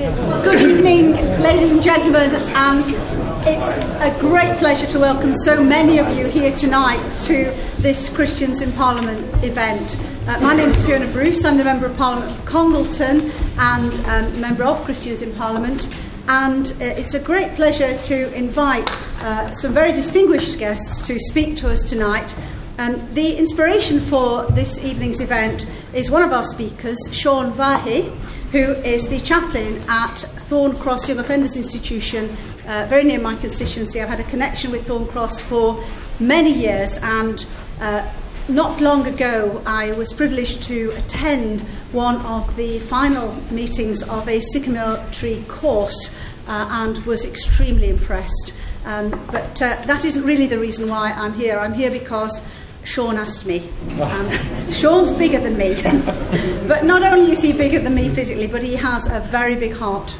Good evening, ladies and gentlemen, and it's a great pleasure to welcome so many of you here tonight to this Christians in Parliament event. Uh, my name is Fiona Bruce, I'm the Member of Parliament for Congleton and um, member of Christians in Parliament. And uh, it's a great pleasure to invite uh, some very distinguished guests to speak to us tonight. Um, the inspiration for this evening's event is one of our speakers, Sean Vahi, who is the chaplain at Thorn Cross Young Offenders Institution, uh, very near my constituency. I've had a connection with Thorn Cross for many years, and uh, not long ago I was privileged to attend one of the final meetings of a sycamore tree course uh, and was extremely impressed. Um, but uh, that isn't really the reason why I'm here. I'm here because Sean asked me. Um, Sean's bigger than me. but not only is he bigger than me physically, but he has a very big heart.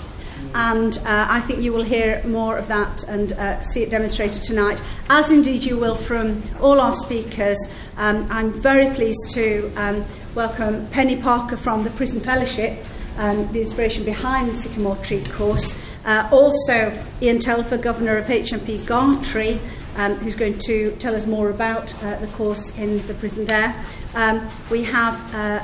And uh, I think you will hear more of that and uh, see it demonstrated tonight, as indeed you will from all our speakers. Um, I'm very pleased to um, welcome Penny Parker from the Prison Fellowship, um, the inspiration behind the Sycamore Tree course. Uh, also, Ian Telfer, Governor of HMP Gartree, um, who's going to tell us more about uh, the course in the prison there. Um, we have uh,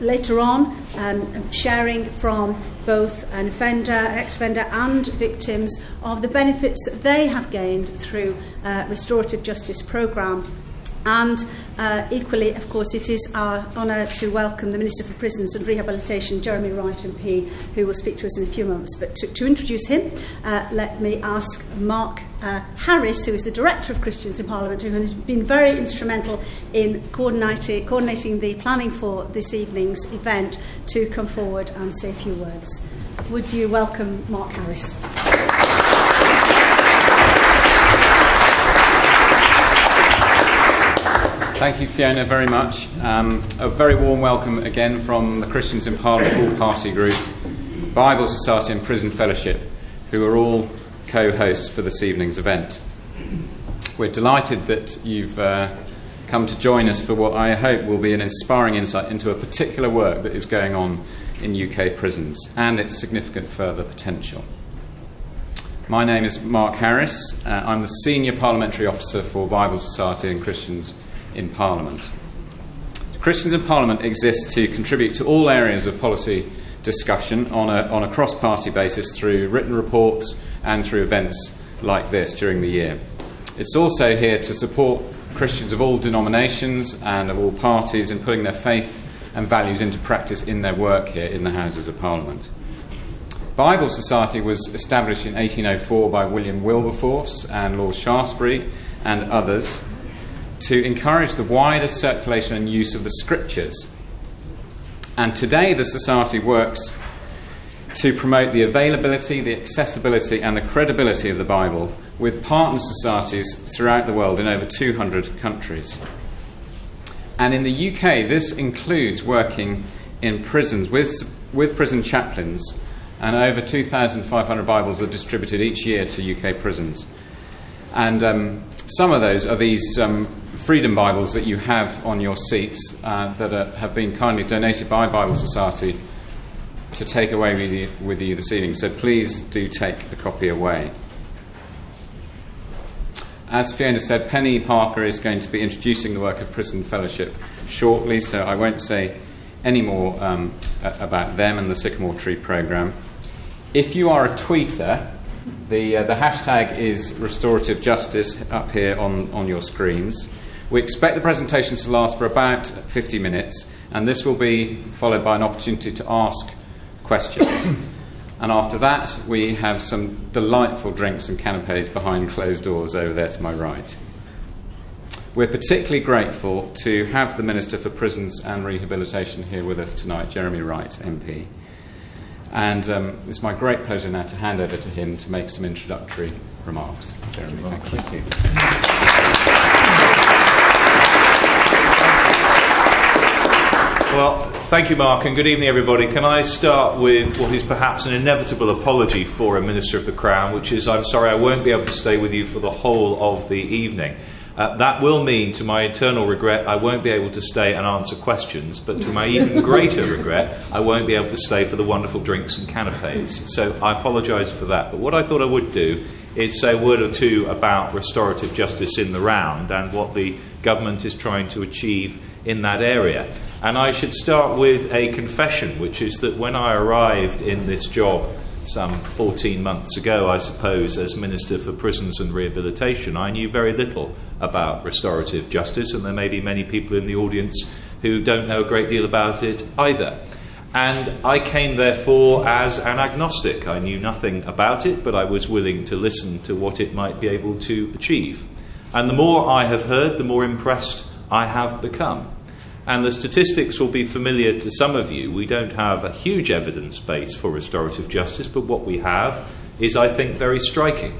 later on um, sharing from both an offender, an ex-offender and victims of the benefits that they have gained through uh, restorative justice programme And uh, equally, of course, it is our honour to welcome the Minister for Prisons and Rehabilitation, Jeremy Wright MP, who will speak to us in a few moments. But to, to introduce him, uh, let me ask Mark uh, Harris, who is the Director of Christians in Parliament, who has been very instrumental in coordinating, coordinating the planning for this evening's event, to come forward and say a few words. Would you welcome Mark Harris? Thank you, Fiona, very much. Um, a very warm welcome again from the Christians in Parliament Party Group, Bible Society, and Prison Fellowship, who are all co hosts for this evening's event. We're delighted that you've uh, come to join us for what I hope will be an inspiring insight into a particular work that is going on in UK prisons and its significant further potential. My name is Mark Harris. Uh, I'm the Senior Parliamentary Officer for Bible Society and Christians in Parliament. Christians in Parliament exist to contribute to all areas of policy discussion on a, on a cross party basis through written reports and through events like this during the year. It's also here to support Christians of all denominations and of all parties in putting their faith and values into practice in their work here in the Houses of Parliament. Bible Society was established in 1804 by William Wilberforce and Lord Shaftesbury and others to encourage the wider circulation and use of the scriptures. And today, the Society works to promote the availability, the accessibility, and the credibility of the Bible with partner societies throughout the world in over 200 countries. And in the UK, this includes working in prisons with, with prison chaplains, and over 2,500 Bibles are distributed each year to UK prisons. And um, some of those are these um, Freedom Bibles that you have on your seats uh, that are, have been kindly donated by Bible Society to take away with you, with you this evening. So please do take a copy away. As Fiona said, Penny Parker is going to be introducing the work of Prison Fellowship shortly, so I won't say any more um, about them and the Sycamore Tree programme. If you are a tweeter, the, uh, the hashtag is restorative justice up here on, on your screens. We expect the presentations to last for about 50 minutes, and this will be followed by an opportunity to ask questions. and after that, we have some delightful drinks and canapes behind closed doors over there to my right. We're particularly grateful to have the Minister for Prisons and Rehabilitation here with us tonight, Jeremy Wright, MP. And um, it's my great pleasure now to hand over to him to make some introductory remarks. Jeremy, thank you. Thank you. Well, thank you, Mark, and good evening, everybody. Can I start with what is perhaps an inevitable apology for a Minister of the Crown, which is I'm sorry I won't be able to stay with you for the whole of the evening. Uh, that will mean, to my eternal regret, I won't be able to stay and answer questions, but to my even greater regret, I won't be able to stay for the wonderful drinks and canapes. So I apologise for that. But what I thought I would do is say a word or two about restorative justice in the round and what the government is trying to achieve in that area. And I should start with a confession, which is that when I arrived in this job some 14 months ago, I suppose, as Minister for Prisons and Rehabilitation, I knew very little about restorative justice, and there may be many people in the audience who don't know a great deal about it either. And I came, therefore, as an agnostic. I knew nothing about it, but I was willing to listen to what it might be able to achieve. And the more I have heard, the more impressed I have become. And the statistics will be familiar to some of you. We don't have a huge evidence base for restorative justice, but what we have is, I think, very striking.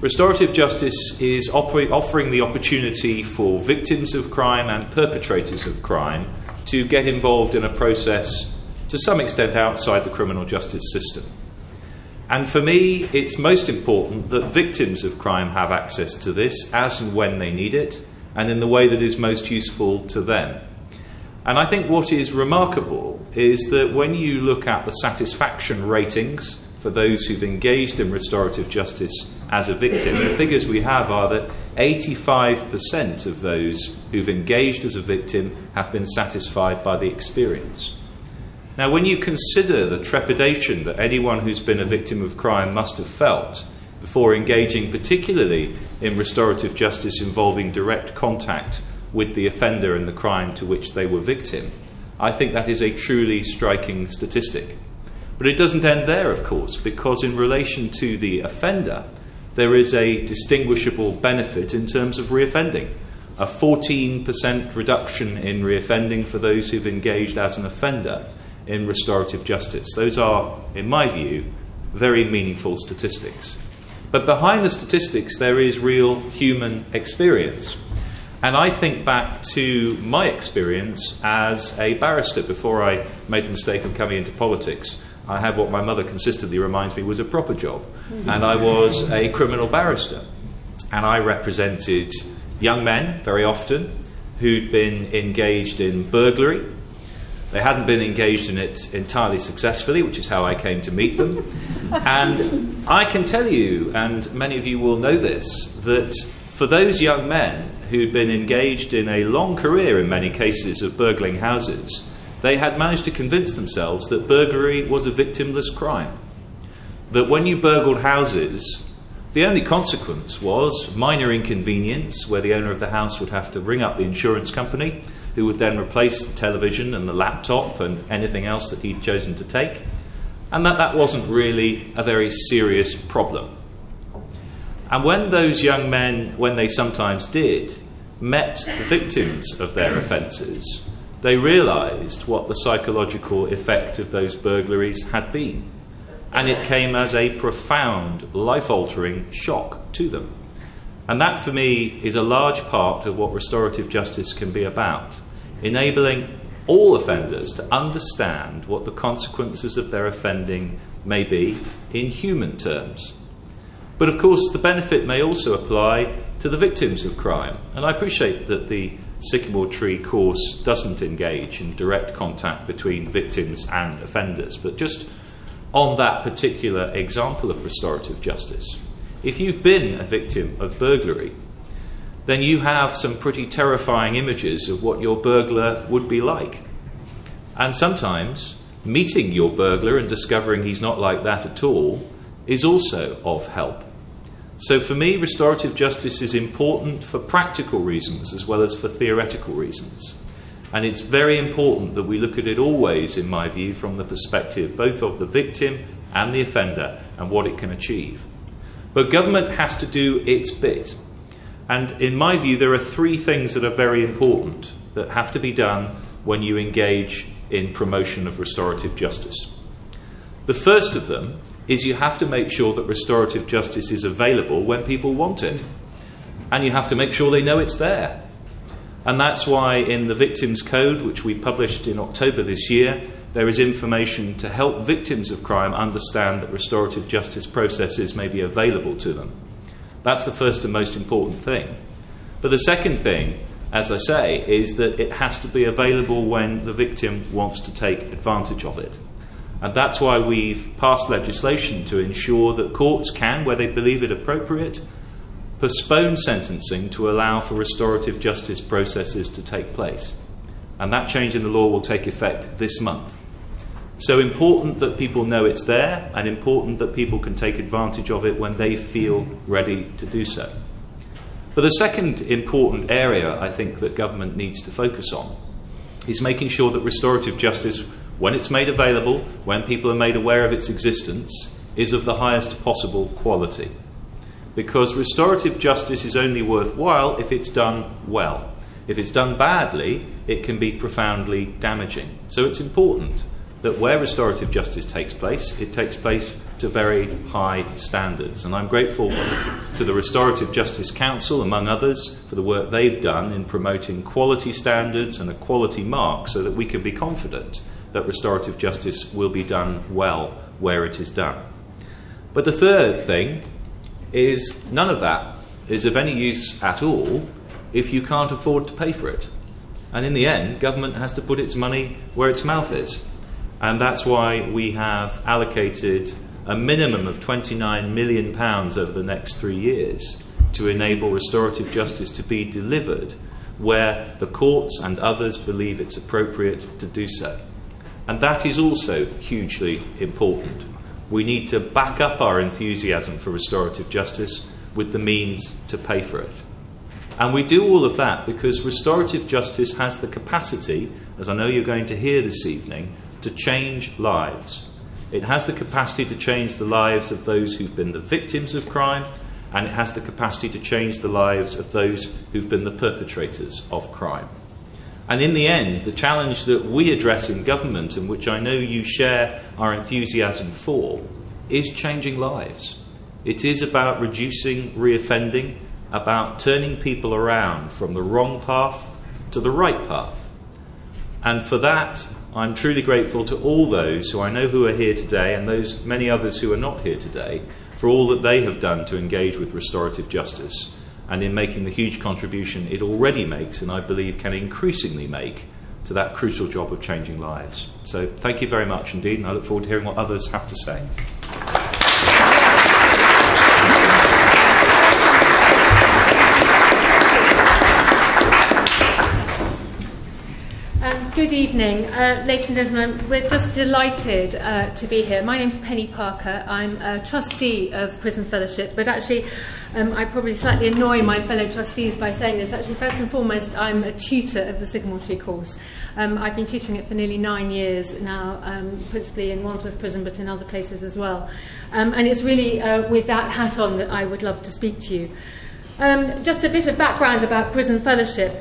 Restorative justice is offering the opportunity for victims of crime and perpetrators of crime to get involved in a process to some extent outside the criminal justice system. And for me, it's most important that victims of crime have access to this as and when they need it, and in the way that is most useful to them. And I think what is remarkable is that when you look at the satisfaction ratings for those who've engaged in restorative justice as a victim, the figures we have are that 85% of those who've engaged as a victim have been satisfied by the experience. Now, when you consider the trepidation that anyone who's been a victim of crime must have felt before engaging, particularly in restorative justice involving direct contact with the offender and the crime to which they were victim, I think that is a truly striking statistic. But it doesn't end there, of course, because in relation to the offender, there is a distinguishable benefit in terms of reoffending. A 14% reduction in reoffending for those who've engaged as an offender in restorative justice. Those are, in my view, very meaningful statistics. But behind the statistics, there is real human experience. And I think back to my experience as a barrister before I made the mistake of coming into politics. I had what my mother consistently reminds me was a proper job. Mm-hmm. And I was a criminal barrister. And I represented young men very often who'd been engaged in burglary. They hadn't been engaged in it entirely successfully, which is how I came to meet them. And I can tell you, and many of you will know this, that for those young men who'd been engaged in a long career, in many cases, of burgling houses, they had managed to convince themselves that burglary was a victimless crime. That when you burgled houses, the only consequence was minor inconvenience, where the owner of the house would have to ring up the insurance company, who would then replace the television and the laptop and anything else that he'd chosen to take, and that that wasn't really a very serious problem. And when those young men, when they sometimes did, met the victims of their offences, they realised what the psychological effect of those burglaries had been. And it came as a profound, life altering shock to them. And that, for me, is a large part of what restorative justice can be about enabling all offenders to understand what the consequences of their offending may be in human terms. But of course, the benefit may also apply to the victims of crime. And I appreciate that the Sycamore Tree course doesn't engage in direct contact between victims and offenders. But just on that particular example of restorative justice, if you've been a victim of burglary, then you have some pretty terrifying images of what your burglar would be like. And sometimes meeting your burglar and discovering he's not like that at all is also of help. So for me, restorative justice is important for practical reasons as well as for theoretical reasons. And it's very important that we look at it always, in my view, from the perspective both of the victim and the offender and what it can achieve. But government has to do its bit. And in my view, there are three things that are very important that have to be done when you engage in promotion of restorative justice. The first of them is you have to make sure that restorative justice is available when people want it. And you have to make sure they know it's there. And that's why in the Victims Code, which we published in October this year, there is information to help victims of crime understand that restorative justice processes may be available to them. That's the first and most important thing. But the second thing, as I say, is that it has to be available when the victim wants to take advantage of it. And that's why we've passed legislation to ensure that courts can, where they believe it appropriate, postpone sentencing to allow for restorative justice processes to take place. And that change in the law will take effect this month. So important that people know it's there, and important that people can take advantage of it when they feel ready to do so. But the second important area I think that government needs to focus on is making sure that restorative justice, when it's made available, when people are made aware of its existence, is of the highest possible quality. Because restorative justice is only worthwhile if it's done well. If it's done badly, it can be profoundly damaging. So it's important that where restorative justice takes place, it takes place to very high standards. And I'm grateful to the Restorative Justice Council, among others, for the work they've done in promoting quality standards and a quality mark so that we can be confident that restorative justice will be done well where it is done. But the third thing is none of that is of any use at all if you can't afford to pay for it. And in the end, government has to put its money where its mouth is. And that's why we have allocated a minimum of £29 million over the next three years to enable restorative justice to be delivered where the courts and others believe it's appropriate to do so. And that is also hugely important. We need to back up our enthusiasm for restorative justice with the means to pay for it. And we do all of that because restorative justice has the capacity, as I know you're going to hear this evening, to change lives. It has the capacity to change the lives of those who've been the victims of crime, and it has the capacity to change the lives of those who've been the perpetrators of crime. And in the end, the challenge that we address in government, and which I know you share our enthusiasm for, is changing lives. It is about reducing reoffending, about turning people around from the wrong path to the right path. And for that, I'm truly grateful to all those who I know who are here today and those many others who are not here today for all that they have done to engage with restorative justice and in making the huge contribution it already makes and I believe can increasingly make to that crucial job of changing lives. So thank you very much indeed, and I look forward to hearing what others have to say. Good evening, uh, ladies and gentlemen. We're just delighted uh, to be here. My name's Penny Parker. I'm a trustee of Prison Fellowship, but actually, um, I probably slightly annoy my fellow trustees by saying this. Actually, first and foremost, I'm a tutor of the Sycamore Tree course. Um, I've been tutoring it for nearly nine years now, um, principally in Wandsworth Prison, but in other places as well. Um, and it's really uh, with that hat on that I would love to speak to you. Um, just a bit of background about Prison Fellowship.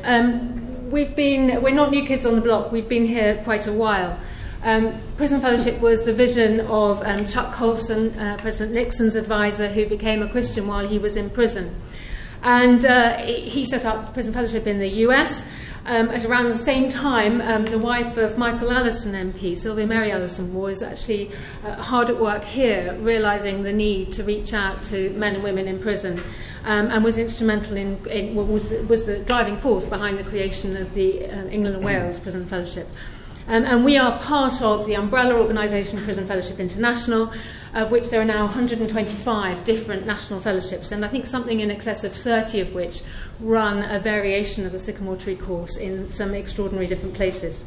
we've been, we're not new kids on the block, we've been here quite a while. Um, prison fellowship was the vision of um, Chuck Colson, uh, President Nixon's advisor, who became a Christian while he was in prison. And uh, he set up prison fellowship in the US Um, at around the same time, um, the wife of Michael Allison MP, Sylvia Mary Allison, was actually uh, hard at work here, realising the need to reach out to men and women in prison, um, and was instrumental in, in was, the, was the driving force behind the creation of the uh, England and Wales Prison Fellowship. Um, and we are part of the umbrella organisation Prison Fellowship International, of which there are now 125 different national fellowships, and I think something in excess of 30 of which run a variation of the Sycamore Tree course in some extraordinary different places.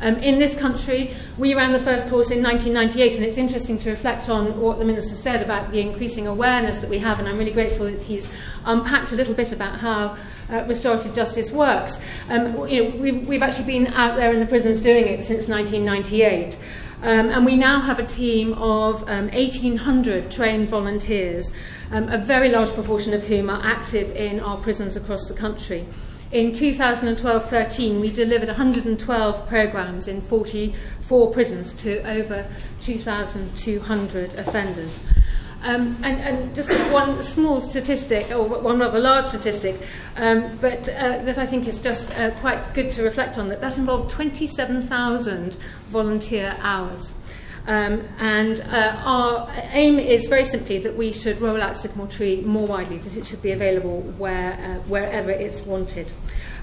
Um, in this country, we ran the first course in 1998, and it's interesting to reflect on what the Minister said about the increasing awareness that we have, and I'm really grateful that he's unpacked a little bit about how uh, restorative justice works. Um, you know, we've, we've actually been out there in the prisons doing it since 1998. Um, and we now have a team of um, 1,800 trained volunteers, um, a very large proportion of whom are active in our prisons across the country. In 2012-13, we delivered 112 programs in 44 prisons to over 2,200 offenders. Um, and, and, just one small statistic, or one rather large statistic, um, but uh, that I think is just uh, quite good to reflect on, that that involved 27,000 volunteer hours. Um, and uh, our aim is very simply that we should roll out Sycamore Tree more widely, that it should be available where, uh, wherever it's wanted.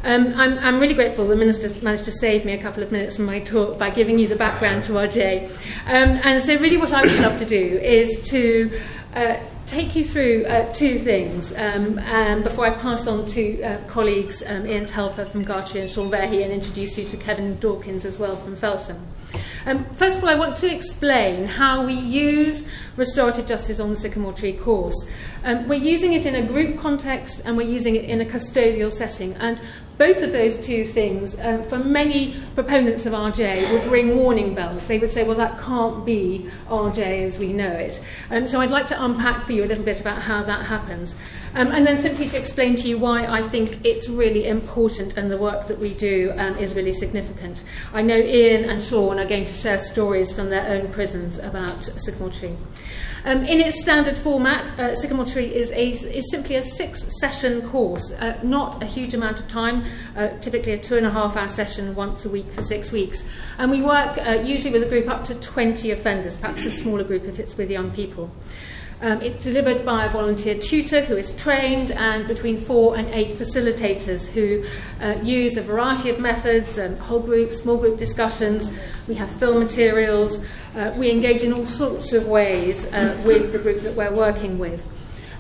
Um, I'm, I'm really grateful the Minister managed to save me a couple of minutes from my talk by giving you the background to RJ. Um, and so, really, what I would love to do is to uh, take you through uh, two things um, um, before I pass on to uh, colleagues um, Ian Telfer from Gartree and Sean Verhey and introduce you to Kevin Dawkins as well from Feltham. Um, first of all, I want to explain how we use restorative justice on the Sycamore Tree course. Um, we're using it in a group context and we're using it in a custodial setting. And Both of those two things, um, for many proponents of RJ, would ring warning bells. They would say, well, that can't be RJ as we know it. Um, so I'd like to unpack for you a little bit about how that happens. Um, and then simply to explain to you why I think it's really important and the work that we do um, is really significant. I know Ian and Sean are going to share stories from their own prisons about Sycamore Tree. Um, in its standard format, uh, Sycamore Tree is, a, is simply a six-session course, uh, not a huge amount of time, uh, typically a two-and-a-half-hour session once a week for six weeks. And we work uh, usually with a group up to 20 offenders, perhaps a smaller group if it's with young people. Um, it's delivered by a volunteer tutor who is trained and between four and eight facilitators who uh, use a variety of methods, um, whole group, small group discussions. We have film materials, uh, we engage in all sorts of ways uh, with the group that we're working with.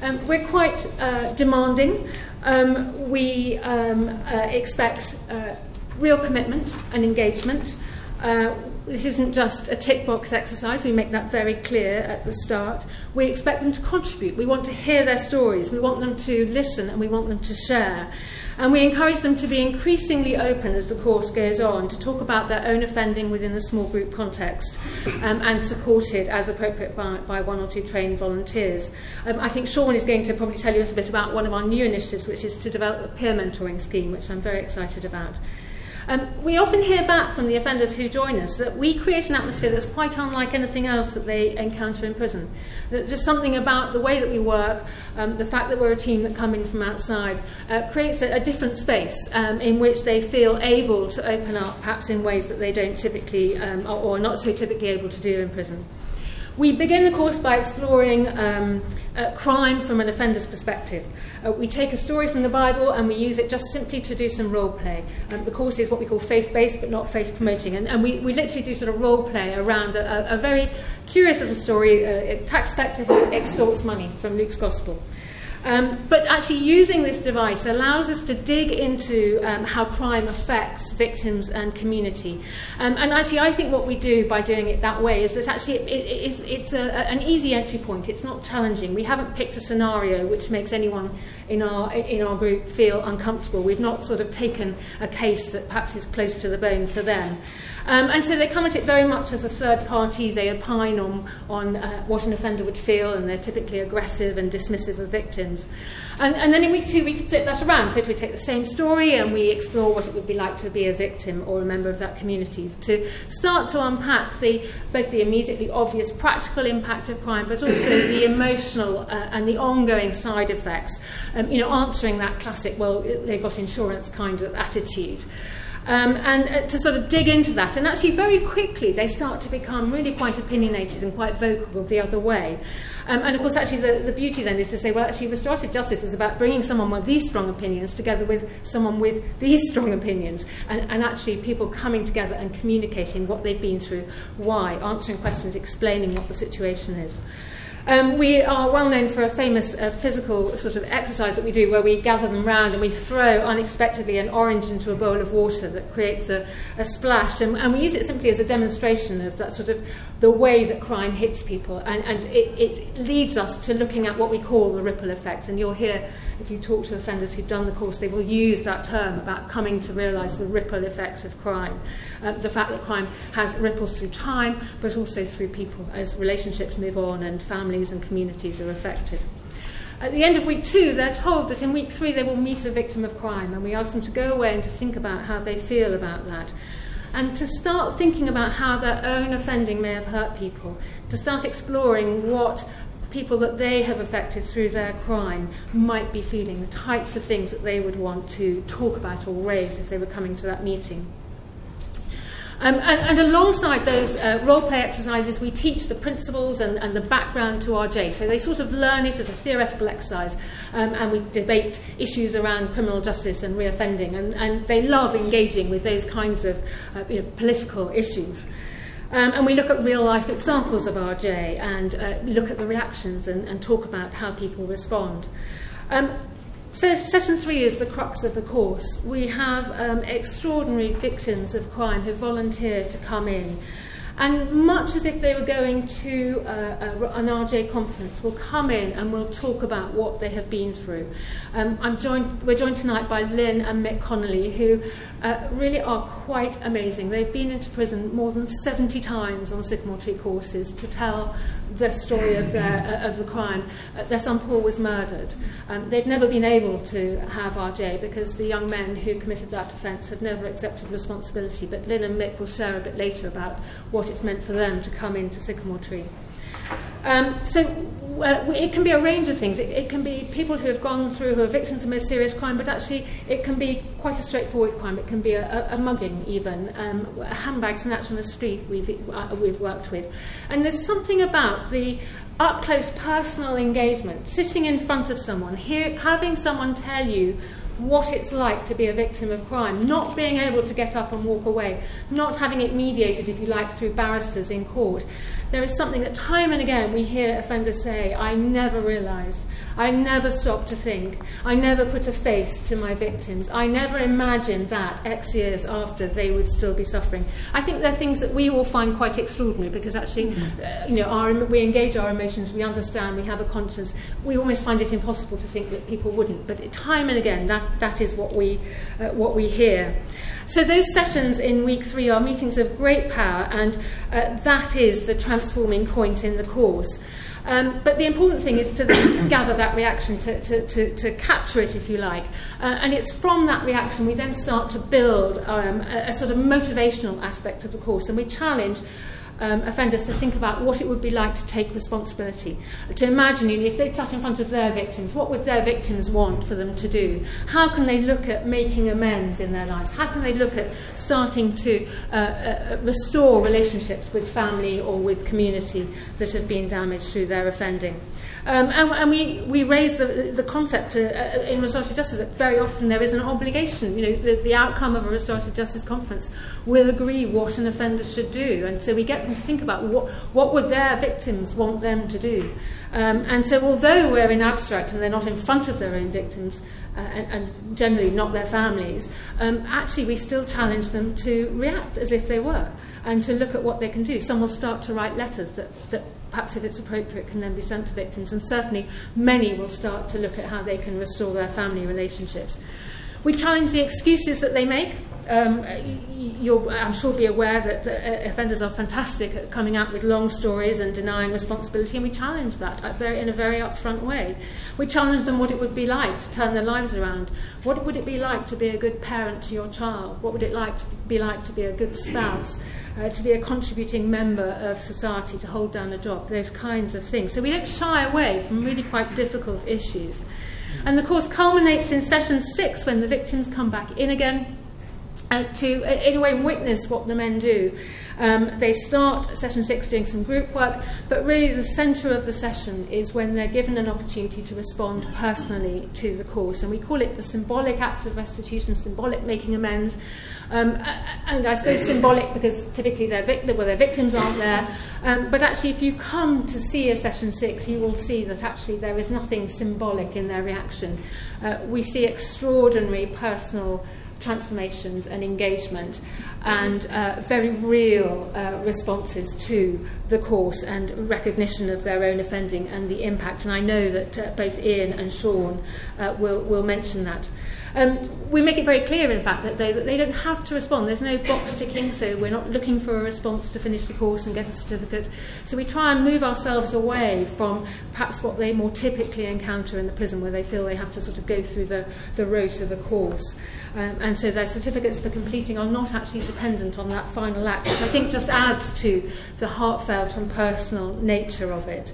Um, we're quite uh, demanding. Um, we um, uh, expect uh, real commitment and engagement. Uh, this isn't just a tick box exercise, we make that very clear at the start. We expect them to contribute, we want to hear their stories, we want them to listen and we want them to share. And we encourage them to be increasingly open as the course goes on to talk about their own offending within a small group context um, and supported as appropriate by, by one or two trained volunteers. Um, I think Sean is going to probably tell you a bit about one of our new initiatives, which is to develop a peer mentoring scheme, which I'm very excited about. Um, we often hear back from the offenders who join us that we create an atmosphere that's quite unlike anything else that they encounter in prison. That just something about the way that we work, um, the fact that we're a team that come in from outside, uh, creates a, a different space um, in which they feel able to open up, perhaps in ways that they don't typically um, or, or not so typically able to do in prison. We begin the course by exploring um, uh, crime from an offender's perspective. Uh, we take a story from the Bible and we use it just simply to do some role play. Um, the course is what we call faith based but not faith promoting, and, and we, we literally do sort of role play around a, a, a very curious little story. Uh, a tax collector who extorts money from Luke's Gospel. Um, but actually, using this device allows us to dig into um, how crime affects victims and community. Um, and actually, I think what we do by doing it that way is that actually it, it, it's, it's a, an easy entry point. It's not challenging. We haven't picked a scenario which makes anyone in our, in our group feel uncomfortable. We've not sort of taken a case that perhaps is close to the bone for them. Um, and so they come at it very much as a third party. They opine on, on uh, what an offender would feel, and they're typically aggressive and dismissive of victims. And, and then in week two, we flip that around. So we take the same story and we explore what it would be like to be a victim or a member of that community to start to unpack the, both the immediately obvious practical impact of crime, but also the emotional uh, and the ongoing side effects. Um, you know, answering that classic, well, they got insurance kind of attitude. Um, and uh, to sort of dig into that. And actually, very quickly, they start to become really quite opinionated and quite vocal the other way. Um, and of course, actually, the, the beauty then is to say, well, actually, restorative justice is about bringing someone with these strong opinions together with someone with these strong opinions, and, and actually people coming together and communicating what they've been through, why, answering questions, explaining what the situation is. Um, we are well known for a famous uh, physical sort of exercise that we do where we gather them round and we throw unexpectedly an orange into a bowl of water that creates a, a splash. And, and we use it simply as a demonstration of that sort of the way that crime hits people. And, and it, it leads us to looking at what we call the ripple effect. And you'll hear if you talk to offenders who've done the course, they will use that term about coming to realise the ripple effect of crime. Uh, the fact that crime has ripples through time, but also through people as relationships move on and families families and communities are affected. At the end of week two, they're told that in week three they will meet a victim of crime, and we ask them to go away and to think about how they feel about that. And to start thinking about how their own offending may have hurt people, to start exploring what people that they have affected through their crime might be feeling, the types of things that they would want to talk about or raise if they were coming to that meeting. Um, and, and alongside those uh, role play exercises, we teach the principles and, and the background to RJ. So they sort of learn it as a theoretical exercise, um, and we debate issues around criminal justice and reoffending. And, and they love engaging with those kinds of uh, you know, political issues. Um, and we look at real life examples of RJ and uh, look at the reactions and, and talk about how people respond. Um, So session three is the crux of the course. We have um, extraordinary victims of crime who volunteer to come in. And much as if they were going to uh, a, an RJ conference, will come in and will talk about what they have been through. Um, I'm joined, we're joined tonight by Lynn and Mick Connolly, who uh, really are quite amazing. They've been into prison more than 70 times on sycamore tree courses to tell the story of, their, uh, of the crime. Uh, their son Paul was murdered. Um, they've never been able to have RJ because the young men who committed that offence have never accepted responsibility. But Lynn and Mick will share a bit later about what it's meant for them to come into Sycamore Tree. Um, so uh, it can be a range of things. It, it, can be people who have gone through, who are victims of most serious crime, but actually it can be quite a straightforward crime. It can be a, a, a mugging, even. Um, a handbag snatch on the street we've, uh, we've worked with. And there's something about the up close personal engagement, sitting in front of someone, hear, having someone tell you what it's like to be a victim of crime, not being able to get up and walk away, not having it mediated, if you like, through barristers in court. There is something that time and again we hear offenders say, I never realised I never stopped to think. I never put a face to my victims. I never imagined that X years after they would still be suffering. I think they're things that we all find quite extraordinary because actually, mm. uh, you know, our, we engage our emotions, we understand, we have a conscience. We almost find it impossible to think that people wouldn't. But time and again, that, that is what we, uh, what we hear. So those sessions in week three are meetings of great power, and uh, that is the transforming point in the course. Um, but the important thing is to gather that reaction, to, to, to, to capture it, if you like. Uh, and it's from that reaction we then start to build um, a, a sort of motivational aspect of the course. And we challenge um, offenders to think about what it would be like to take responsibility. To imagine, you know, if they sat in front of their victims, what would their victims want for them to do? How can they look at making amends in their lives? How can they look at starting to uh, uh, restore relationships with family or with community that have been damaged through their offending? Um, and, and we, we raise the, the concept to, uh, in restorative justice that very often there is an obligation. You know, the, the outcome of a restorative justice conference will agree what an offender should do. And so we get them to think about what, what would their victims want them to do. Um, and so although we're in abstract and they're not in front of their own victims, uh, and, and generally not their families, um, actually we still challenge them to react as if they were and to look at what they can do. Some will start to write letters that, that perhaps if it's appropriate can then be sent to victims and certainly many will start to look at how they can restore their family relationships. We challenge the excuses that they make. Um, you'll, I'm sure, be aware that uh, offenders are fantastic at coming out with long stories and denying responsibility, and we challenge that very, in a very upfront way. We challenge them what it would be like to turn their lives around. What would it be like to be a good parent to your child? What would it like to be like to be a good spouse? uh, to be a contributing member of society, to hold down a job, those kinds of things. So we don't shy away from really quite difficult issues. And the course culminates in session six when the victims come back in again uh, to, uh, in a way, witness what the men do. Um, they start session six doing some group work, but really the centre of the session is when they're given an opportunity to respond personally to the course. And we call it the symbolic act of restitution, symbolic making amends. Um, and I suppose symbolic because typically their, vic- well, their victims aren't there. Um, but actually, if you come to see a session six, you will see that actually there is nothing symbolic in their reaction. Uh, we see extraordinary personal transformations and engagement and uh, very real uh, responses to the course and recognition of their own offending and the impact. And I know that uh, both Ian and Sean uh, will, will mention that. Um, we make it very clear, in fact, that they, that they don't have to respond. There's no box ticking, so we're not looking for a response to finish the course and get a certificate. So we try and move ourselves away from perhaps what they more typically encounter in the prison, where they feel they have to sort of go through the, the rote of the course. Um, and so their certificates for completing are not actually dependent on that final act, which I think just adds to the heartfelt and personal nature of it.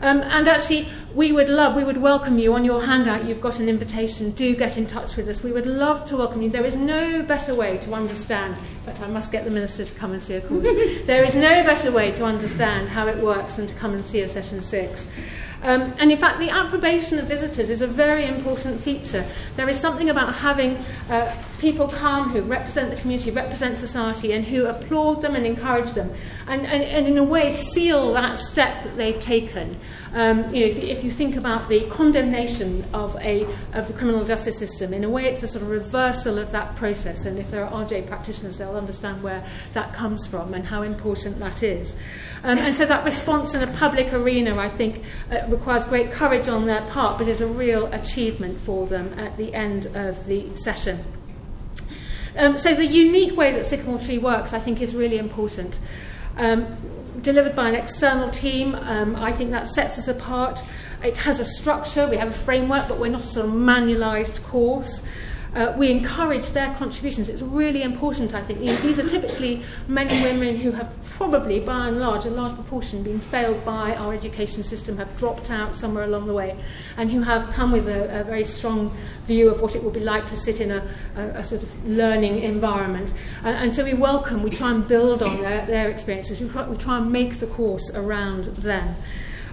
Um, and actually, we would love, we would welcome you. On your handout, you've got an invitation. Do get in touch with us. We would love to welcome you. There is no better way to understand, but I must get the minister to come and see a course. there is no better way to understand how it works than to come and see a session six. Um, and in fact, the approbation of visitors is a very important feature. There is something about having uh, people come who represent the community, represent society, and who applaud them and encourage them, and, and, and in a way seal that step that they've taken. Um, you know, if, if you think about the condemnation of, a, of the criminal justice system, in a way it's a sort of reversal of that process, and if there are RJ practitioners, they'll understand where that comes from and how important that is. Um, and so that response in a public arena, I think, uh, requires great courage on their part, but is a real achievement for them at the end of the session. Um, so the unique way that Sycamore Tree works, I think, is really important. Um, delivered by an external team, um, I think that sets us apart. It has a structure, we have a framework, but we're not a sort of manualised course uh, we encourage their contributions. It's really important, I think. You know, these are typically men and women who have probably, by and large, a large proportion, been failed by our education system, have dropped out somewhere along the way, and who have come with a, a very strong view of what it would be like to sit in a, a, a sort of learning environment. And, and so we welcome, we try and build on their, their experiences. We try, we try and make the course around them.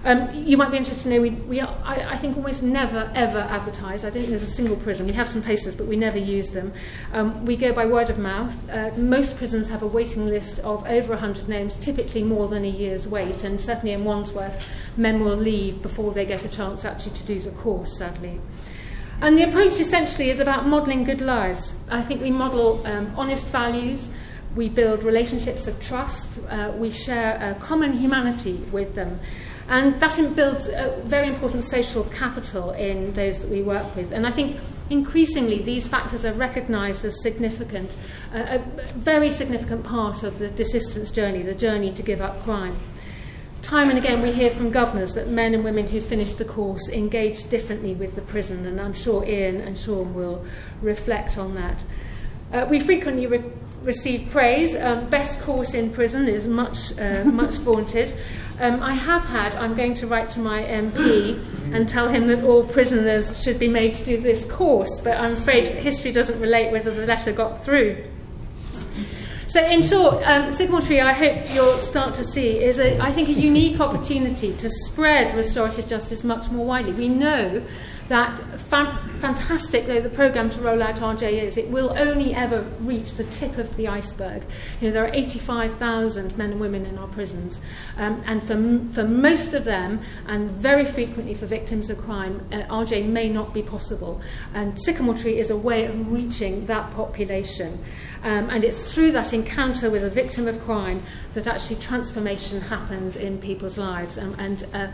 Um, you might be interested to know we, we are, I, I think almost never ever advertise. I don't think there's a single prison. We have some places, but we never use them. Um, we go by word of mouth. Uh, most prisons have a waiting list of over 100 names, typically more than a year's wait. And certainly in Wandsworth, men will leave before they get a chance actually to do the course, sadly. And the approach essentially is about modelling good lives. I think we model um, honest values, we build relationships of trust, uh, we share a common humanity with them. And that builds a very important social capital in those that we work with. And I think increasingly these factors are recognised as significant, uh, a very significant part of the desistance journey, the journey to give up crime. Time and again, we hear from governors that men and women who finish the course engage differently with the prison, and I'm sure Ian and Sean will reflect on that. Uh, we frequently re- receive praise. Um, best course in prison is much, uh, much vaunted. Um, I have had, I'm going to write to my MP and tell him that all prisoners should be made to do this course, but I'm afraid history doesn't relate whether the letter got through. So, in short, um, Tree, I hope you'll start to see, is, a, I think, a unique opportunity to spread restorative justice much more widely. We know that fa fantastic though the program to roll out RJ is, it will only ever reach the tip of the iceberg. You know, there are 85,000 men and women in our prisons, um, and for, for most of them, and very frequently for victims of crime, uh, RJ may not be possible. And Sycamore Tree is a way of reaching that population. Um, and it's through that encounter with a victim of crime that actually transformation happens in people's lives. Um, and uh,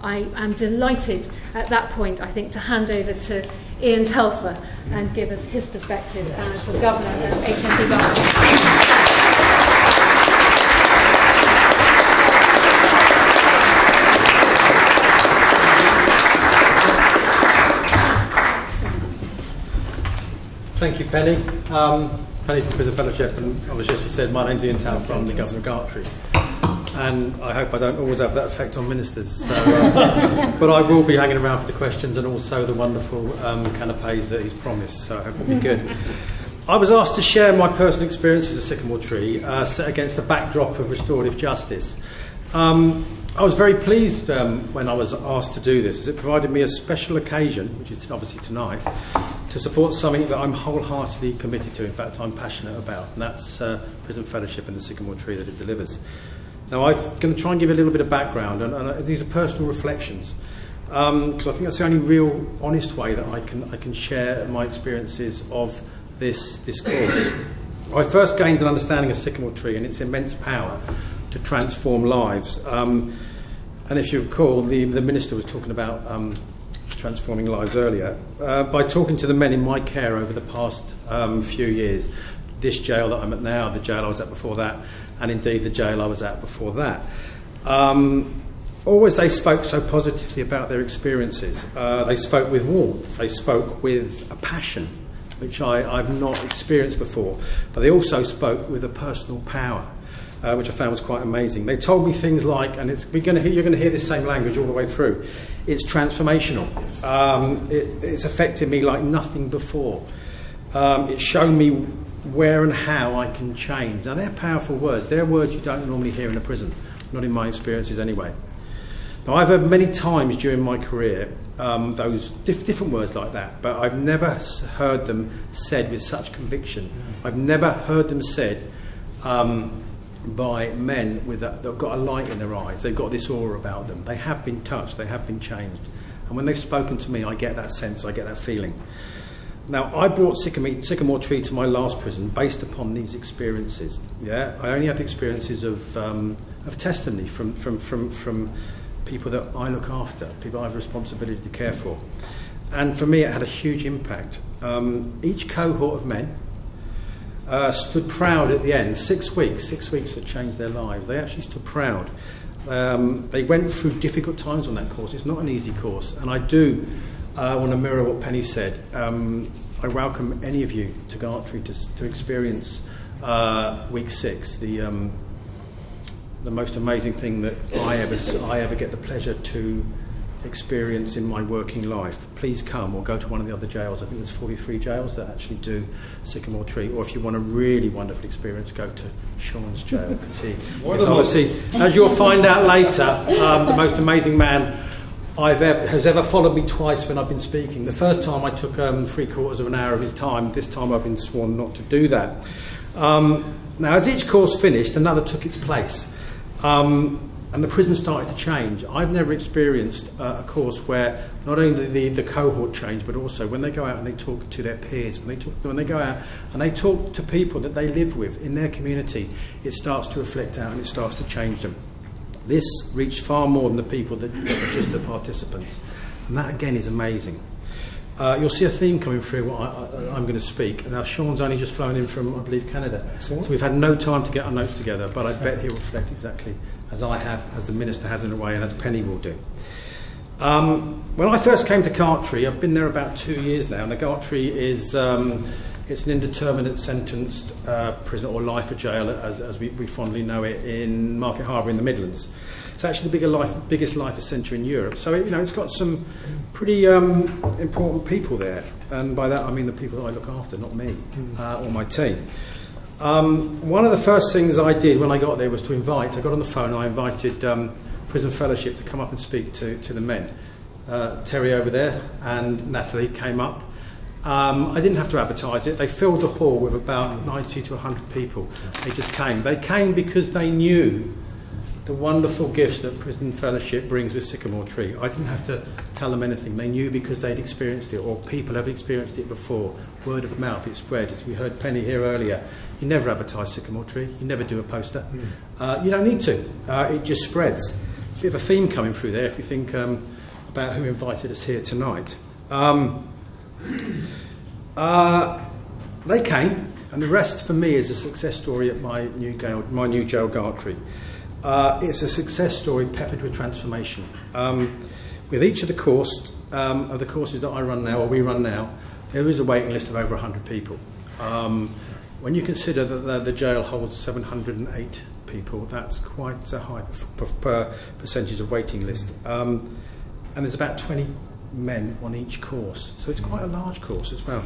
I am delighted at that point, I think, to hand over to Ian Telfer and give us his perspective as the governor of HMP Gartree. Thank you, Penny. Um, Penny from Prison Fellowship, and obviously, as she said, my name's Ian Town from the Governor of Gartree. And I hope I don't always have that effect on ministers. So, uh, but I will be hanging around for the questions and also the wonderful um, canapes that he's promised, so I hope it'll be good. I was asked to share my personal experience as a Sycamore Tree uh, set against the backdrop of restorative justice. Um, I was very pleased um, when I was asked to do this, as it provided me a special occasion, which is obviously tonight, to support something that I'm wholeheartedly committed to. In fact, I'm passionate about, and that's uh, Prison Fellowship and the Sycamore Tree that it delivers. Now, I'm going to try and give a little bit of background, and, and uh, these are personal reflections, because um, I think that's the only real honest way that I can, I can share my experiences of this, this course. I first gained an understanding of sycamore tree and its immense power to transform lives. Um, and if you recall, the, the minister was talking about um, transforming lives earlier uh, by talking to the men in my care over the past um, few years. This jail that I'm at now, the jail I was at before that, and indeed the jail I was at before that. Um, always they spoke so positively about their experiences. Uh, they spoke with warmth, they spoke with a passion, which I, I've not experienced before, but they also spoke with a personal power. uh, which I found was quite amazing. They told me things like, and it's, we're gonna hear, you're going to hear this same language all the way through. It's transformational. Um, it, it's affected me like nothing before. Um, it's shown me where and how I can change. Now, they're powerful words. They're words you don't normally hear in a prison, not in my experiences anyway. Now, I've heard many times during my career um, those diff- different words like that, but I've never heard them said with such conviction. I've never heard them said um, by men with that, that've got a light in their eyes. They've got this aura about them. They have been touched. They have been changed. And when they've spoken to me, I get that sense. I get that feeling. Now, I brought Sycamore, Sycamore Tree to my last prison based upon these experiences. Yeah, I only had the experiences of, um, of testimony from, from, from, from people that I look after, people I have a responsibility to care for. And for me, it had a huge impact. Um, each cohort of men uh, stood proud at the end. Six weeks, six weeks that changed their lives. They actually stood proud. Um, they went through difficult times on that course. It's not an easy course. And I do uh, want to mirror what Penny said. Um, I welcome any of you to Gartree to, to experience uh, week six, the, um, the most amazing thing that I ever, I ever get the pleasure to experience in my working life, please come or go to one of the other jails. I think there's 43 jails that actually do Sycamore Tree. Or if you want a really wonderful experience, go to Sean's jail because he is obviously, as you'll find out later, um, the most amazing man I've ever, has ever followed me twice when I've been speaking. The first time I took um, three quarters of an hour of his time. This time I've been sworn not to do that. Um, now, as each course finished, another took its place. Um, and the prison started to change. I've never experienced uh, a course where not only the, the, the cohort changed, but also when they go out and they talk to their peers, when they, talk, when they go out and they talk to people that they live with in their community, it starts to reflect out and it starts to change them. This reached far more than the people that, were just the participants. And that again is amazing. Uh, you'll see a theme coming through what I, am going to speak. Now, Sean's only just flown in from, I believe, Canada. So we've had no time to get our notes together, but I bet he'll reflect exactly as I have, as the Minister has in a way, and as Penny will do. Um, when I first came to Gartree, I've been there about two years now, and the Gartree is um, it's an indeterminate sentenced uh, prison or life or jail, as, as we, we fondly know it, in Market Harborough in the Midlands. It's actually the bigger life, biggest life centre in Europe. So, it, you know, it's got some pretty um, important people there. And by that, I mean the people that I look after, not me uh, or my team. Um, one of the first things I did when I got there was to invite, I got on the phone and I invited um, Prison Fellowship to come up and speak to, to the men. Uh, Terry over there and Natalie came up. Um, I didn't have to advertise it. They filled the hall with about 90 to 100 people. They just came. They came because they knew the wonderful gifts that Prison Fellowship brings with Sycamore Tree. I didn't have to tell them anything. They knew because they'd experienced it, or people have experienced it before. Word of mouth, it spread. As we heard Penny here earlier, you never advertise Sycamore Tree, you never do a poster. Mm. Uh, you don't need to, uh, it just spreads. There's a bit of a theme coming through there if you think um, about who invited us here tonight. Um, uh, they came, and the rest for me is a success story at my new, jail, my new jail Gartree. Uh, it's a success story peppered with transformation. Um, with each of the course um, of the courses that I run now, or we run now, there is a waiting list of over 100 people. Um, when you consider that the, the, jail holds 708 people, that's quite a high percentage of waiting list. Um, and there's about 20 men on each course. So it's quite a large course as well.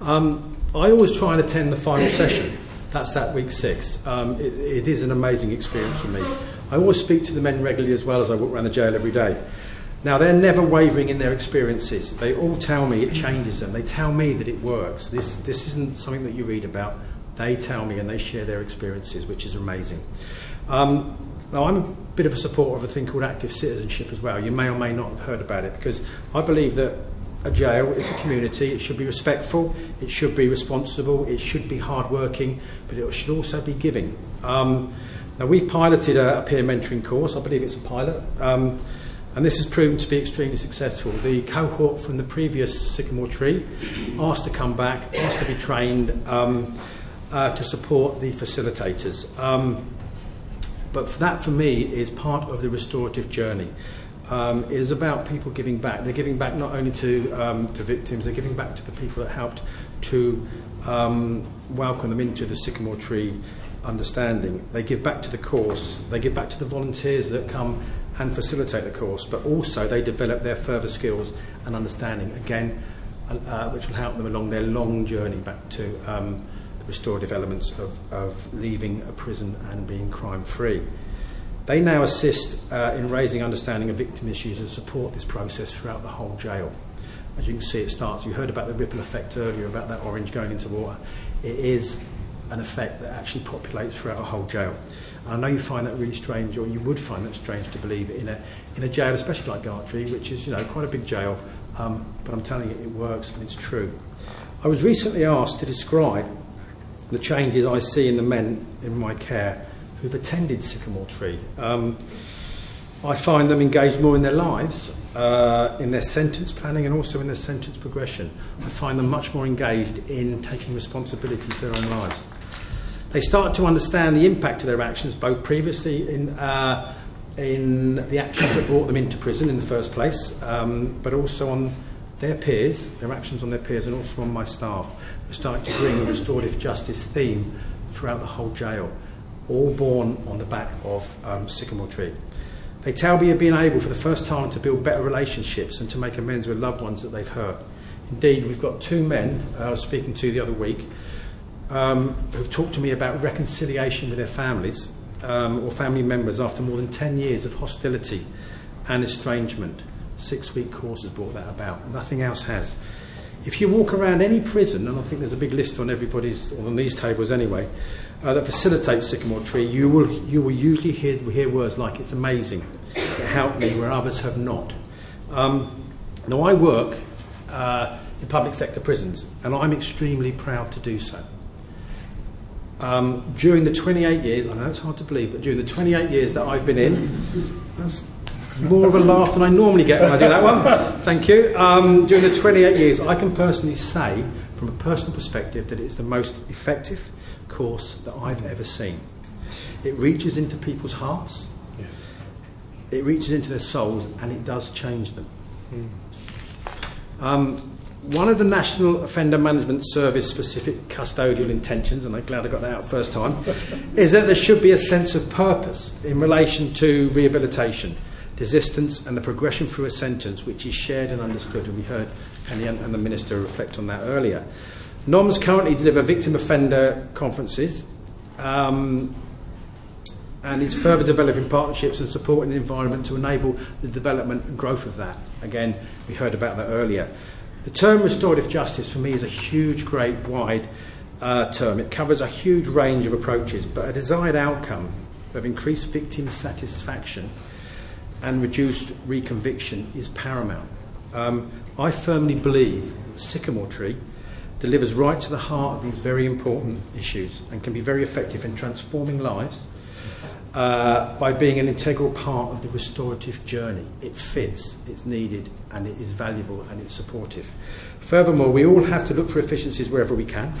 Um, I always try and attend the final session. That's that week six. Um, it, it is an amazing experience for me. I always speak to the men regularly as well as I walk around the jail every day. Now, they're never wavering in their experiences. They all tell me it changes them. They tell me that it works. This, this isn't something that you read about. They tell me and they share their experiences, which is amazing. Um, Now, I'm a bit of a supporter of a thing called active citizenship as well. You may or may not have heard about it because I believe that a jail is a community. It should be respectful, it should be responsible, it should be hardworking, but it should also be giving. Um, now, we've piloted a, a peer mentoring course. I believe it's a pilot. Um, and this has proven to be extremely successful. The cohort from the previous Sycamore Tree asked to come back, asked to be trained um, uh, to support the facilitators. Um, but that, for me, is part of the restorative journey um, it is about people giving back. They're giving back not only to, um, to victims, they're giving back to the people that helped to um, welcome them into the Sycamore Tree understanding. They give back to the course, they give back to the volunteers that come and facilitate the course, but also they develop their further skills and understanding, again, uh, which will help them along their long journey back to um, restorative elements of, of leaving a prison and being crime free. They now assist uh, in raising understanding of victim issues and support this process throughout the whole jail. As you can see, it starts. You heard about the ripple effect earlier, about that orange going into water. It is an effect that actually populates throughout a whole jail. And I know you find that really strange, or you would find that strange to believe in a, in a jail, especially like Gartree, which is you know quite a big jail, um, but I'm telling you, it works and it's true. I was recently asked to describe the changes I see in the men in my care who've attended Sycamore Tree. Um, I find them engaged more in their lives, uh, in their sentence planning, and also in their sentence progression. I find them much more engaged in taking responsibility for their own lives. They start to understand the impact of their actions, both previously in, uh, in the actions that brought them into prison in the first place, um, but also on their peers, their actions on their peers, and also on my staff. We're starting to bring a restorative justice theme throughout the whole jail, all born on the back of um, Sycamore Tree. They tell me of being able for the first time to build better relationships and to make amends with loved ones that they've hurt. Indeed, we've got two men uh, I was speaking to the other week um, who've talked to me about reconciliation with their families um, or family members after more than 10 years of hostility and estrangement. Six week course has brought that about. Nothing else has. If you walk around any prison, and I think there's a big list on everybody's, on these tables anyway, uh, that facilitates Sycamore Tree, you will, you will usually hear, hear words like, it's amazing, it helped me where others have not. Um, now, I work uh, in public sector prisons, and I'm extremely proud to do so. Um, during the 28 years, I know it's hard to believe, but during the 28 years that I've been in, that's more of a laugh than I normally get when I do that one. Thank you. Um, during the 28 years, I can personally say, from a personal perspective, that it's the most effective course that I've ever seen. It reaches into people's hearts, yes. it reaches into their souls, and it does change them. Mm. Um, one of the National Offender Management Service specific custodial intentions, and I'm glad I got that out first time, is that there should be a sense of purpose in relation to rehabilitation, desistance, and the progression through a sentence which is shared and understood. And we heard Penny and the Minister reflect on that earlier. NOMS currently deliver victim offender conferences. Um, and is further developing partnerships and supporting the environment to enable the development and growth of that. Again, we heard about that earlier. The term restorative justice for me is a huge, great, wide uh, term. It covers a huge range of approaches, but a desired outcome of increased victim satisfaction and reduced reconviction is paramount. Um, I firmly believe that Sycamore Tree delivers right to the heart of these very important issues and can be very effective in transforming lives uh, by being an integral part of the restorative journey. It fits, it's needed, and it is valuable and it's supportive. Furthermore, we all have to look for efficiencies wherever we can.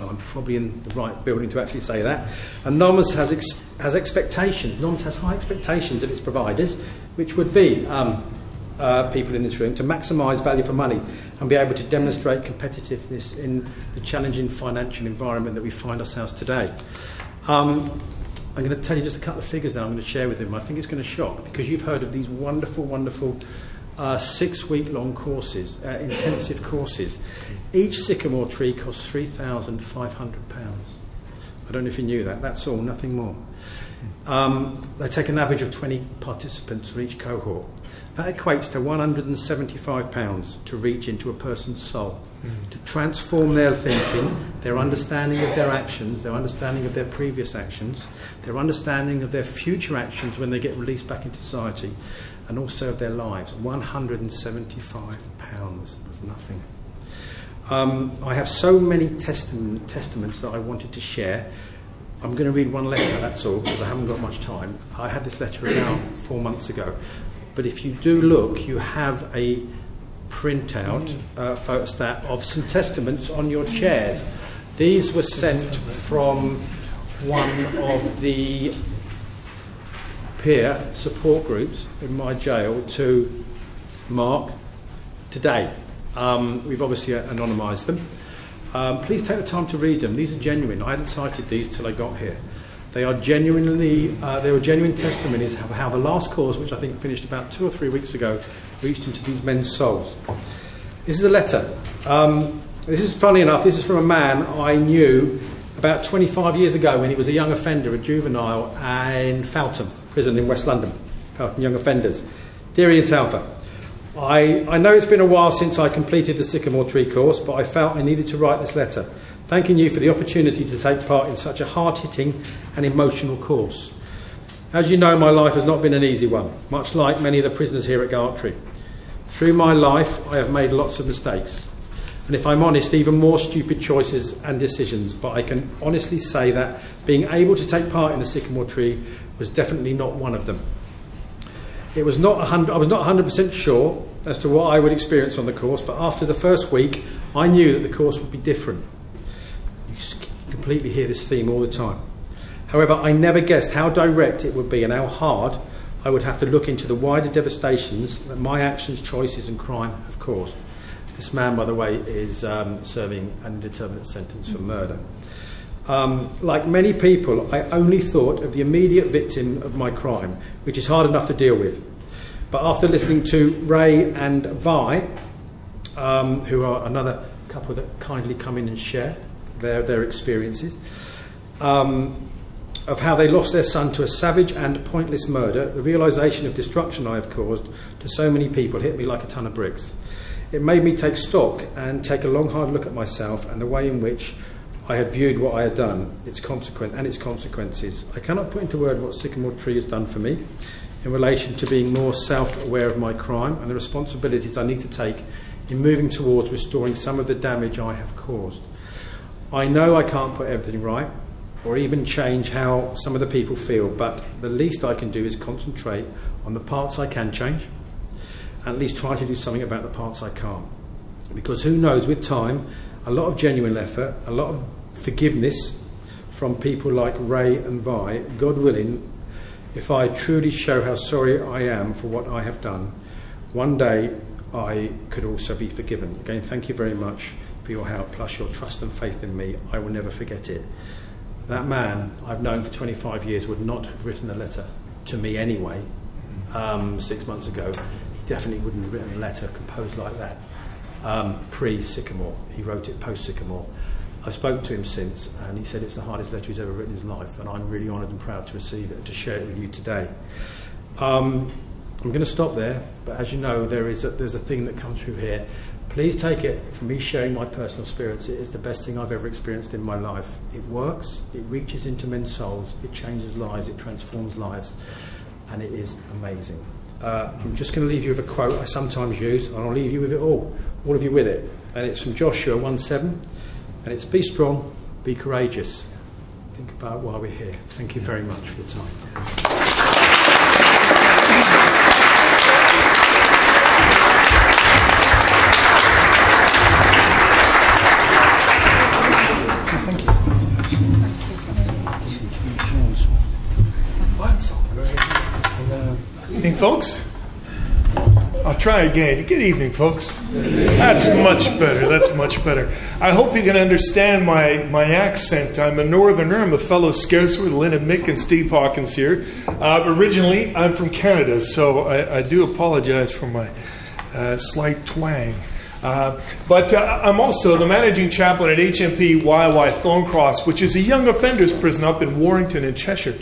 I'm probably in the right building to actually say that. And NOMS has, ex- has expectations. NOMS has high expectations of its providers, which would be um, uh, people in this room, to maximise value for money and be able to demonstrate competitiveness in the challenging financial environment that we find ourselves today. Um, I'm going to tell you just a couple of figures now I'm going to share with them. I think it's going to shock because you've heard of these wonderful, wonderful uh, six week long courses, uh, intensive courses. Each sycamore tree costs £3,500. I don't know if you knew that. That's all, nothing more. Um, they take an average of 20 participants for each cohort. That equates to £175 to reach into a person's soul, mm. to transform their thinking, their understanding of their actions, their understanding of their previous actions, their understanding of their future actions when they get released back into society, and also of their lives. £175. That's nothing. Um, I have so many testament, testaments that I wanted to share. I'm going to read one letter, that's all, because I haven't got much time. I had this letter about four months ago. But if you do look, you have a printout, uh, photostat of some testaments on your chairs. These were sent from one of the peer support groups in my jail to Mark today. Um, we've obviously anonymised them. Um, please take the time to read them. These are genuine. I hadn't cited these till I got here. They are genuinely, uh, they were genuine testimonies of how the last course, which I think finished about two or three weeks ago, reached into these men's souls. This is a letter. Um, this is funny enough. This is from a man I knew about 25 years ago when he was a young offender, a juvenile, in Feltham prison in West London. Feltham Young Offenders. Dear Ian Talfer, I, I know it's been a while since I completed the Sycamore Tree course, but I felt I needed to write this letter, thanking you for the opportunity to take part in such a hard hitting and emotional course. As you know, my life has not been an easy one, much like many of the prisoners here at Gartree. Through my life, I have made lots of mistakes, and if I'm honest, even more stupid choices and decisions. But I can honestly say that being able to take part in the Sycamore Tree was definitely not one of them. It was not 100, I was not 100% sure as to what I would experience on the course, but after the first week, I knew that the course would be different. You completely hear this theme all the time. However, I never guessed how direct it would be and how hard I would have to look into the wider devastations that my actions, choices, and crime have caused. This man, by the way, is um, serving an indeterminate sentence for murder. Um, like many people, I only thought of the immediate victim of my crime, which is hard enough to deal with. But after listening to Ray and Vi, um, who are another couple that kindly come in and share their, their experiences, um, of how they lost their son to a savage and pointless murder, the realization of destruction I have caused to so many people hit me like a ton of bricks. It made me take stock and take a long, hard look at myself and the way in which I had viewed what I had done, its consequence and its consequences. I cannot put into word what Sycamore Tree has done for me in relation to being more self-aware of my crime and the responsibilities I need to take in moving towards restoring some of the damage I have caused. I know I can't put everything right or even change how some of the people feel, but the least I can do is concentrate on the parts I can change and at least try to do something about the parts I can't. Because who knows, with time, a lot of genuine effort, a lot of forgiveness from people like Ray and Vi, God willing, if I truly show how sorry I am for what I have done, one day I could also be forgiven. Again, thank you very much for your help, plus your trust and faith in me. I will never forget it. That man I've known for 25 years would not have written a letter to me anyway um, six months ago. He definitely wouldn't have written a letter composed like that um, pre Sycamore. He wrote it post Sycamore. I've spoken to him since, and he said it's the hardest letter he's ever written in his life, and I'm really honoured and proud to receive it and to share it with you today. Um, I'm going to stop there, but as you know, there is a, there's a thing that comes through here. Please take it from me sharing my personal experience. It is the best thing I've ever experienced in my life. It works, it reaches into men's souls, it changes lives, it transforms lives, and it is amazing. Uh, I'm just going to leave you with a quote I sometimes use, and I'll leave you with it all, all of you with it. And it's from Joshua 1 7, and it's be strong, be courageous. Think about why we're here. Thank you very much for your time. Evening, folks. I'll try again. Good evening, folks. That's much better. That's much better. I hope you can understand my, my accent. I'm a northerner. I'm a fellow Scouser with Lynn and Mick and Steve Hawkins here. Uh, originally, I'm from Canada, so I, I do apologize for my uh, slight twang. Uh, but uh, I'm also the managing chaplain at HMP YOI Thorncross, which is a young offenders prison up in Warrington in Cheshire.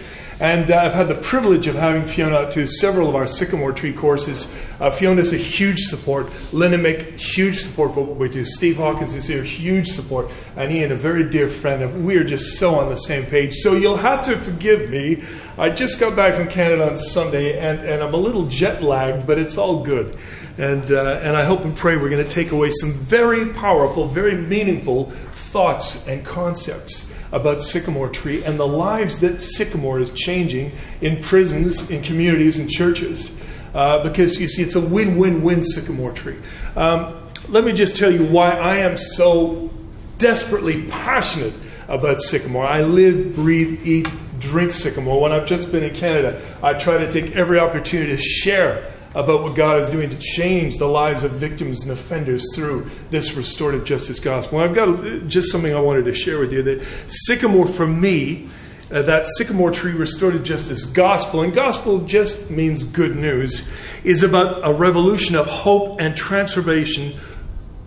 And uh, I've had the privilege of having Fiona to several of our Sycamore Tree courses. Uh, Fiona's a huge support. Lynn and Mick, huge support for what we do. Steve Hawkins is here, huge support. And Ian, a very dear friend. And we are just so on the same page. So you'll have to forgive me. I just got back from Canada on Sunday, and, and I'm a little jet lagged, but it's all good. And, uh, and I hope and pray we're going to take away some very powerful, very meaningful thoughts and concepts about Sycamore Tree and the lives that Sycamore is changing in prisons, in communities, and churches. Uh, because you see, it's a win win win Sycamore Tree. Um, let me just tell you why I am so desperately passionate about Sycamore. I live, breathe, eat, drink Sycamore. When I've just been in Canada, I try to take every opportunity to share about what God is doing to change the lives of victims and offenders through this restorative justice gospel. I've got just something I wanted to share with you that Sycamore, for me, uh, that sycamore tree restorative justice gospel, and gospel just means good news, is about a revolution of hope and transformation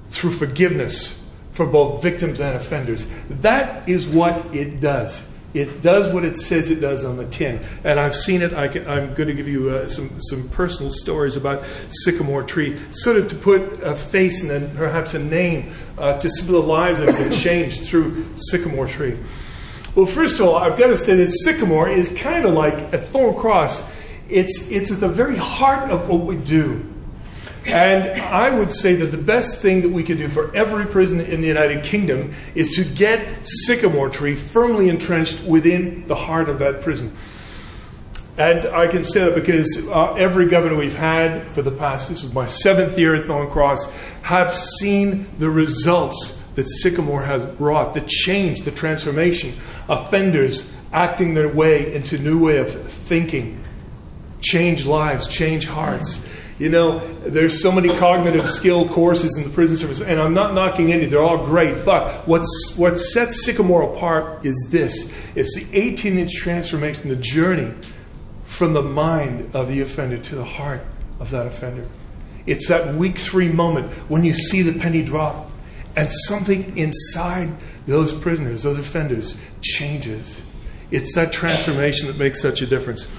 through forgiveness for both victims and offenders. That is what it does. It does what it says it does on the tin. And I've seen it. I am going to give you uh, some, some personal stories about Sycamore Tree, sort of to put a face and then perhaps a name uh, to some of the lives that have been changed through Sycamore Tree. Well, first of all, I've got to say that Sycamore is kind of like a thorn cross. It's, it's at the very heart of what we do. And I would say that the best thing that we can do for every prison in the United Kingdom is to get Sycamore Tree firmly entrenched within the heart of that prison. And I can say that because uh, every governor we've had for the past, this is my seventh year at Thorn Cross, have seen the results that Sycamore has brought, the change, the transformation, offenders acting their way into new way of thinking, change lives, change hearts. You know, there's so many cognitive skill courses in the prison service, and I'm not knocking any, they're all great. But what's, what sets Sycamore apart is this it's the 18 inch transformation, the journey from the mind of the offender to the heart of that offender. It's that week three moment when you see the penny drop and something inside those prisoners, those offenders, changes. It's that transformation that makes such a difference.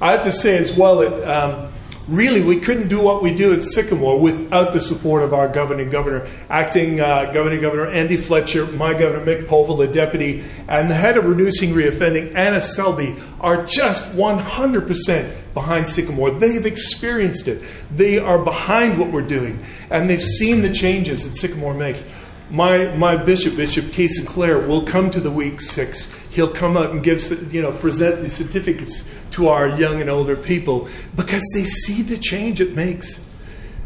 I have to say as well that um, really we couldn't do what we do at Sycamore without the support of our governing governor, acting uh, governing governor Andy Fletcher, my governor Mick Povall, the deputy, and the head of reducing reoffending, Anna Selby, are just 100% behind Sycamore. They've experienced it. They are behind what we're doing, and they've seen the changes that Sycamore makes. My, my bishop, Bishop Keith Sinclair, will come to the week six. He'll come out and give, you know, present the certificates to our young and older people because they see the change it makes.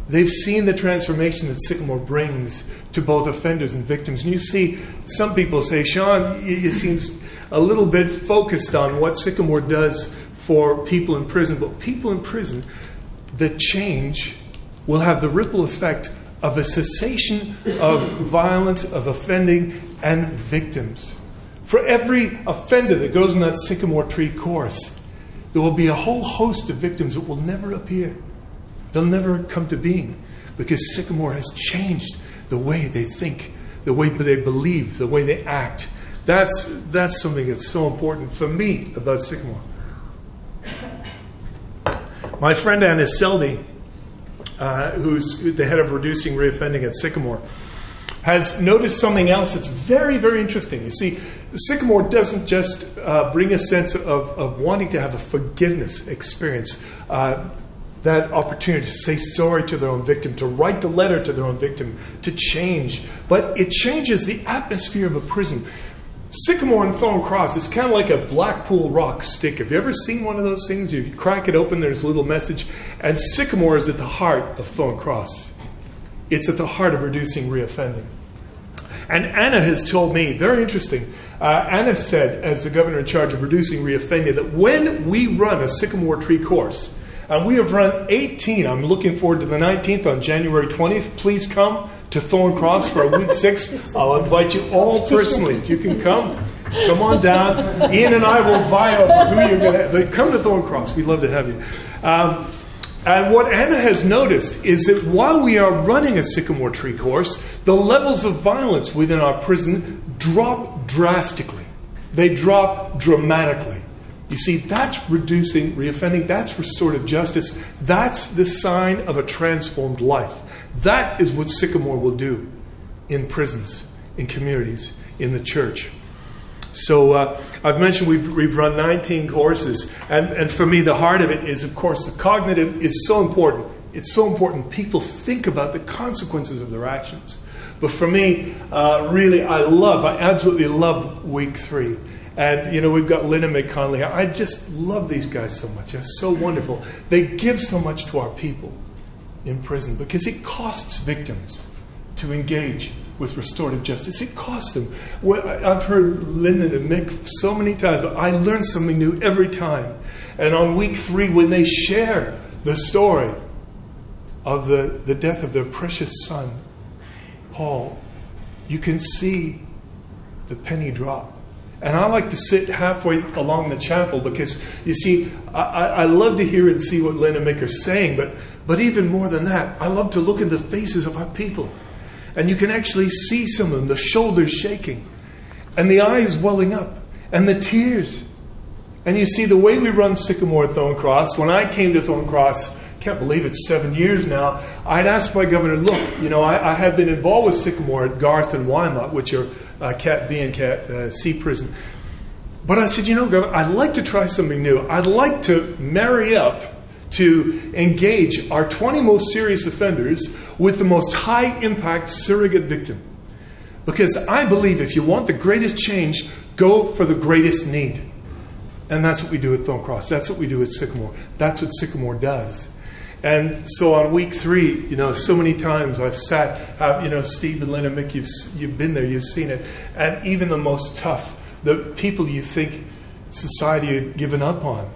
They've seen the transformation that Sycamore brings to both offenders and victims. And you see, some people say, Sean, you seem a little bit focused on what Sycamore does for people in prison. But people in prison, the change will have the ripple effect of a cessation of violence, of offending, and victims. For every offender that goes in that Sycamore Tree course, there will be a whole host of victims that will never appear. They'll never come to being because Sycamore has changed the way they think, the way they believe, the way they act. That's, that's something that's so important for me about Sycamore. My friend Anna Selby, uh, who's the head of reducing reoffending at Sycamore, has noticed something else that's very, very interesting. You see, Sycamore doesn't just uh, bring a sense of, of wanting to have a forgiveness experience, uh, that opportunity to say sorry to their own victim, to write the letter to their own victim, to change, but it changes the atmosphere of a prison. Sycamore and Thorn Cross is kind of like a Blackpool rock stick. Have you ever seen one of those things? You crack it open, there's a little message, and Sycamore is at the heart of Thorn Cross. It's at the heart of reducing reoffending. And Anna has told me, very interesting, uh, Anna said, as the governor in charge of reducing reoffending, that when we run a Sycamore Tree course, and we have run 18, I'm looking forward to the 19th on January 20th. Please come to Thorn Cross for a week six. I'll invite you all personally. If you can come, come on down. Ian and I will vie over who you're going to Come to Thorn Cross. We'd love to have you. Um, and what Anna has noticed is that while we are running a sycamore tree course, the levels of violence within our prison drop drastically. They drop dramatically. You see, that's reducing reoffending, that's restorative justice, that's the sign of a transformed life. That is what Sycamore will do in prisons, in communities, in the church. So uh, I've mentioned we've, we've run 19 courses, and, and for me, the heart of it is, of course, the cognitive is so important. It's so important people think about the consequences of their actions. But for me, uh, really, I love, I absolutely love week three. And, you know, we've got Lynn and Mick Connolly. I just love these guys so much. They're so wonderful. They give so much to our people in prison because it costs victims to engage with restorative justice. It costs them. I've heard Lynn and Mick so many times. I learn something new every time. And on week three, when they share the story of the, the death of their precious son, Paul, you can see the penny drop. And I like to sit halfway along the chapel because, you see, I, I love to hear and see what Lynn and Mick are saying, but, but even more than that, I love to look in the faces of our people. And you can actually see some of them, the shoulders shaking, and the eyes welling up, and the tears. And you see, the way we run Sycamore at Thorn Cross, when I came to Thorn Cross, I can't believe it's seven years now, I'd asked my governor, look, you know, I, I had been involved with Sycamore at Garth and Wymott, which are uh, Cat B and Cat uh, C prison. But I said, you know, Governor, I'd like to try something new. I'd like to marry up to engage our 20 most serious offenders with the most high impact surrogate victim. Because I believe if you want the greatest change, go for the greatest need. And that's what we do at Thorn Cross. That's what we do at Sycamore. That's what Sycamore does. And so on week three, you know, so many times I've sat, uh, you know, Steve and and Mick, you've, you've been there, you've seen it. And even the most tough, the people you think society had given up on,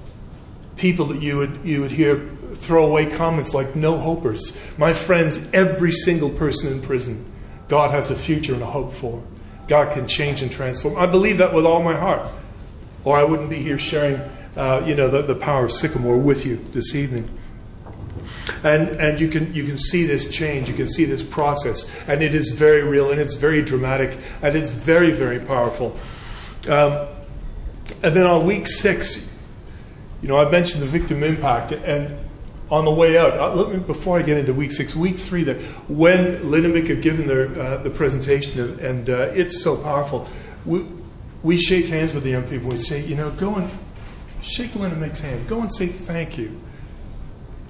people that you would, you would hear throw away comments like no hopers. My friends, every single person in prison, God has a future and a hope for. God can change and transform. I believe that with all my heart, or I wouldn't be here sharing, uh, you know, the, the power of Sycamore with you this evening. And, and you, can, you can see this change, you can see this process, and it is very real, and it's very dramatic, and it's very, very powerful. Um, and then on week six, you know, I mentioned the victim impact, and on the way out, uh, let me, before I get into week six, week three, that when Lynn and Mick have given their, uh, the presentation, and, and uh, it's so powerful, we, we shake hands with the young people. We say, you know, go and shake Lynn hand. Go and say thank you.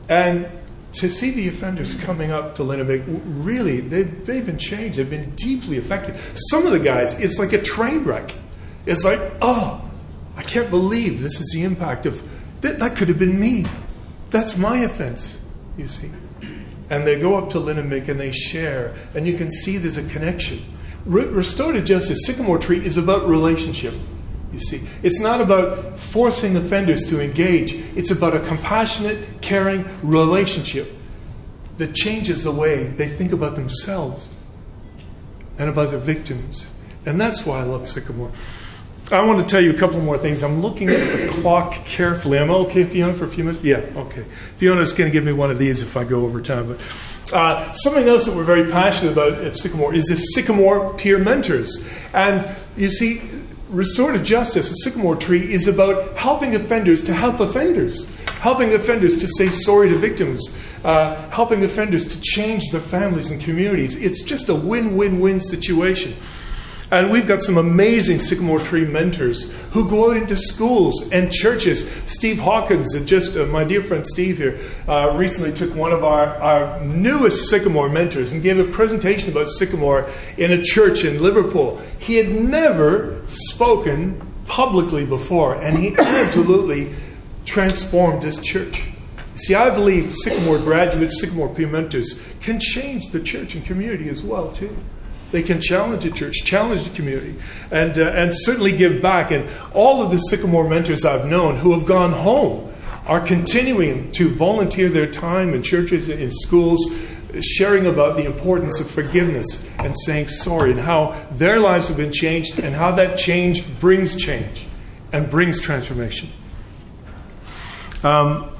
And to see the offenders coming up to Lynn and Mick, really, they've, they've been changed. They've been deeply affected. Some of the guys, it's like a train wreck. It's like, oh, I can't believe this is the impact of that. That could have been me. That's my offense, you see. And they go up to Lynn and Mick and they share, and you can see there's a connection. Re- restorative justice, Sycamore Tree, is about relationship. You see, it's not about forcing offenders to engage, it's about a compassionate, caring relationship that changes the way they think about themselves and about their victims. And that's why I love Sycamore. I want to tell you a couple more things. I'm looking at the clock carefully. Am I okay, Fiona, for a few minutes? Yeah, okay. Fiona's going to give me one of these if I go over time. But uh, something else that we're very passionate about at Sycamore is the Sycamore peer mentors. And you see, restorative justice, a sycamore tree, is about helping offenders to help offenders, helping offenders to say sorry to victims, uh, helping offenders to change their families and communities. It's just a win win win situation. And we've got some amazing Sycamore Tree mentors who go out into schools and churches. Steve Hawkins, just uh, my dear friend Steve here, uh, recently took one of our, our newest Sycamore mentors and gave a presentation about Sycamore in a church in Liverpool. He had never spoken publicly before, and he absolutely transformed his church. See, I believe Sycamore graduates, Sycamore peer mentors can change the church and community as well, too. They can challenge the church, challenge the community, and, uh, and certainly give back. And all of the Sycamore mentors I've known who have gone home are continuing to volunteer their time in churches, and in schools, sharing about the importance of forgiveness and saying sorry, and how their lives have been changed, and how that change brings change and brings transformation. Um,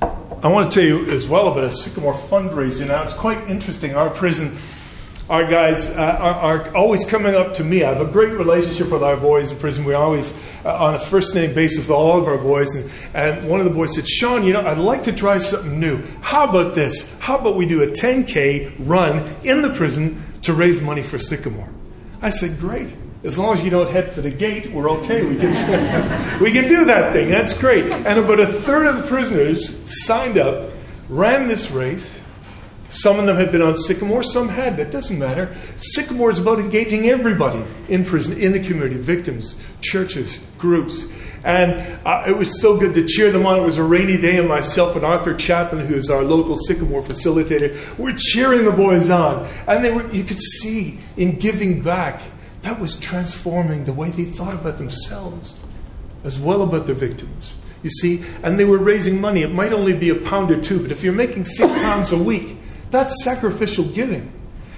I want to tell you as well about a Sycamore fundraiser. Now, it's quite interesting. Our prison our guys uh, are, are, always coming up to me. I have a great relationship with our boys in prison. We're always uh, on a first name basis with all of our boys. And, and one of the boys said, Sean, you know, I'd like to try something new. How about this? How about we do a 10K run in the prison to raise money for Sycamore? I said, great. As long as you don't head for the gate, we're okay. We can, we can do that thing. That's great. And about a third of the prisoners signed up, ran this race, some of them had been on Sycamore, some had. It doesn't matter. Sycamore is about engaging everybody in prison, in the community, victims, churches, groups. And uh, it was so good to cheer them on. It was a rainy day, and myself and Arthur Chapman, who is our local Sycamore facilitator, were cheering the boys on. And they were, you could see in giving back, that was transforming the way they thought about themselves, as well about their victims. You see? And they were raising money. It might only be a pound or two, but if you're making six pounds a week, that's sacrificial giving.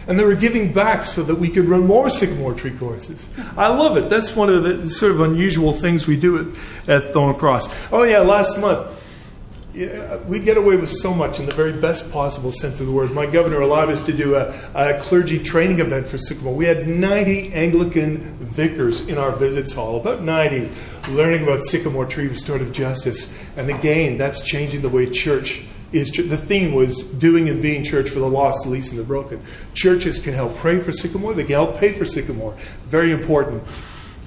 And they were giving back so that we could run more sycamore tree courses. I love it. That's one of the sort of unusual things we do at, at Thorn Cross. Oh, yeah, last month. Yeah, we get away with so much in the very best possible sense of the word. My governor allowed us to do a, a clergy training event for Sycamore. We had 90 Anglican vicars in our visits hall, about 90, learning about Sycamore Tree Restorative Justice. And again, that's changing the way church is. The theme was doing and being church for the lost, the least, and the broken. Churches can help pray for Sycamore, they can help pay for Sycamore. Very important.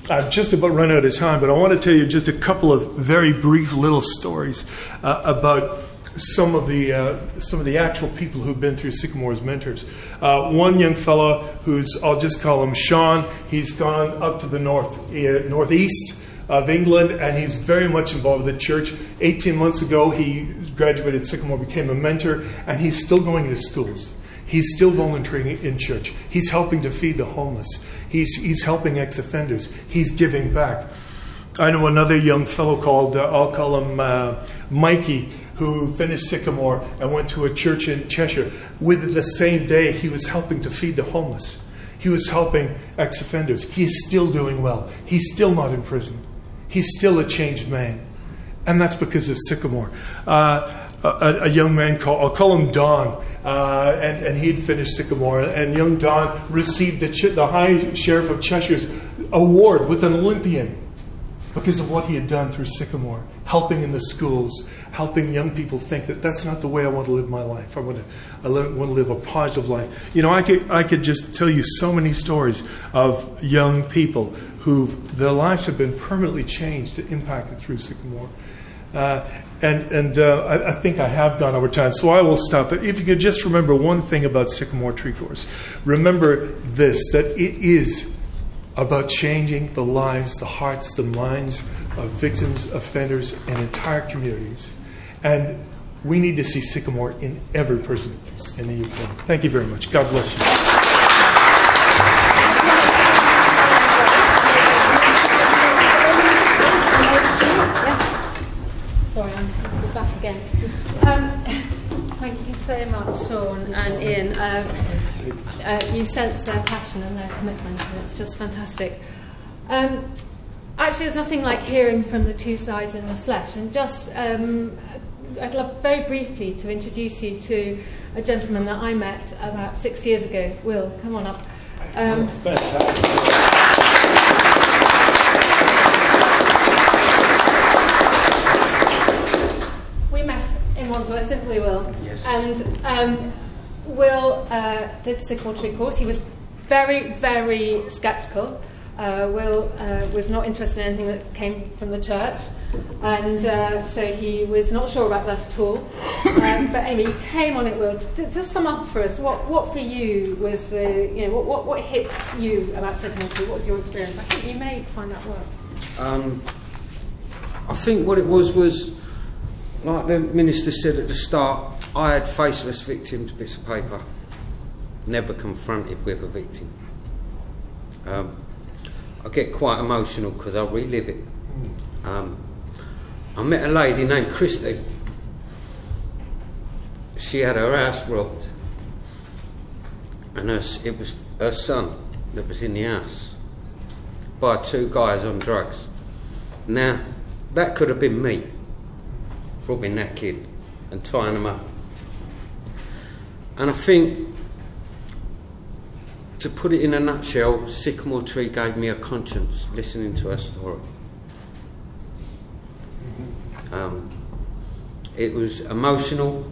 I've just about run out of time, but I want to tell you just a couple of very brief little stories uh, about some of the uh, some of the actual people who've been through Sycamore as mentors. Uh, one young fellow who's I'll just call him Sean. He's gone up to the north uh, northeast of England, and he's very much involved with the church. 18 months ago, he graduated Sycamore, became a mentor, and he's still going to schools. He's still volunteering in church. He's helping to feed the homeless. He's, he's helping ex offenders. He's giving back. I know another young fellow called, uh, I'll call him uh, Mikey, who finished Sycamore and went to a church in Cheshire. With the same day, he was helping to feed the homeless. He was helping ex offenders. He is still doing well. He's still not in prison. He's still a changed man. And that's because of Sycamore. Uh, a, a, young man called, I'll call him Don, uh, and, and he'd finished Sycamore. And young Don received the, the High Sheriff of Cheshire's award with an Olympian because of what he had done through Sycamore, helping in the schools, helping young people think that that's not the way I want to live my life. I want to, I want to live a positive life. You know, I could, I could just tell you so many stories of young people who their lives have been permanently changed, impacted through Sycamore. Uh, and and uh, I, I, think I have gone over time, so I will stop. But if you could just remember one thing about Sycamore Tree Course, remember this that it is about changing the lives, the hearts, the minds of victims, offenders, and entire communities. And we need to see Sycamore in every person in the UK. Thank you very much. God bless you. And Ian, uh, uh, you sense their passion and their commitment, and it's just fantastic. Um, actually, there's nothing like hearing from the two sides in the flesh. And just, um, I'd love very briefly to introduce you to a gentleman that I met about six years ago. Will, come on up. Um, fantastic. I we will. Yes. And um, Will uh, did Sycamore Tree course. He was very, very sceptical. Uh, Will uh, was not interested in anything that came from the church, and uh, so he was not sure about that at all. Um, but anyway, you came on it, Will. to just sum up for us. What, what for you was the, you know, what, what, what hit you about Tree? What was your experience? I think you may find that works. Um, I think what it was was, like the minister said at the start, I had faceless victims, bits of paper, never confronted with a victim. Um, I get quite emotional because I relive it. Um, I met a lady named Christy. She had her house robbed, and her, it was her son that was in the house by two guys on drugs. Now, that could have been me robbing that kid and tying him up. And I think, to put it in a nutshell, Sycamore Tree gave me a conscience listening to her story. Um, it was emotional.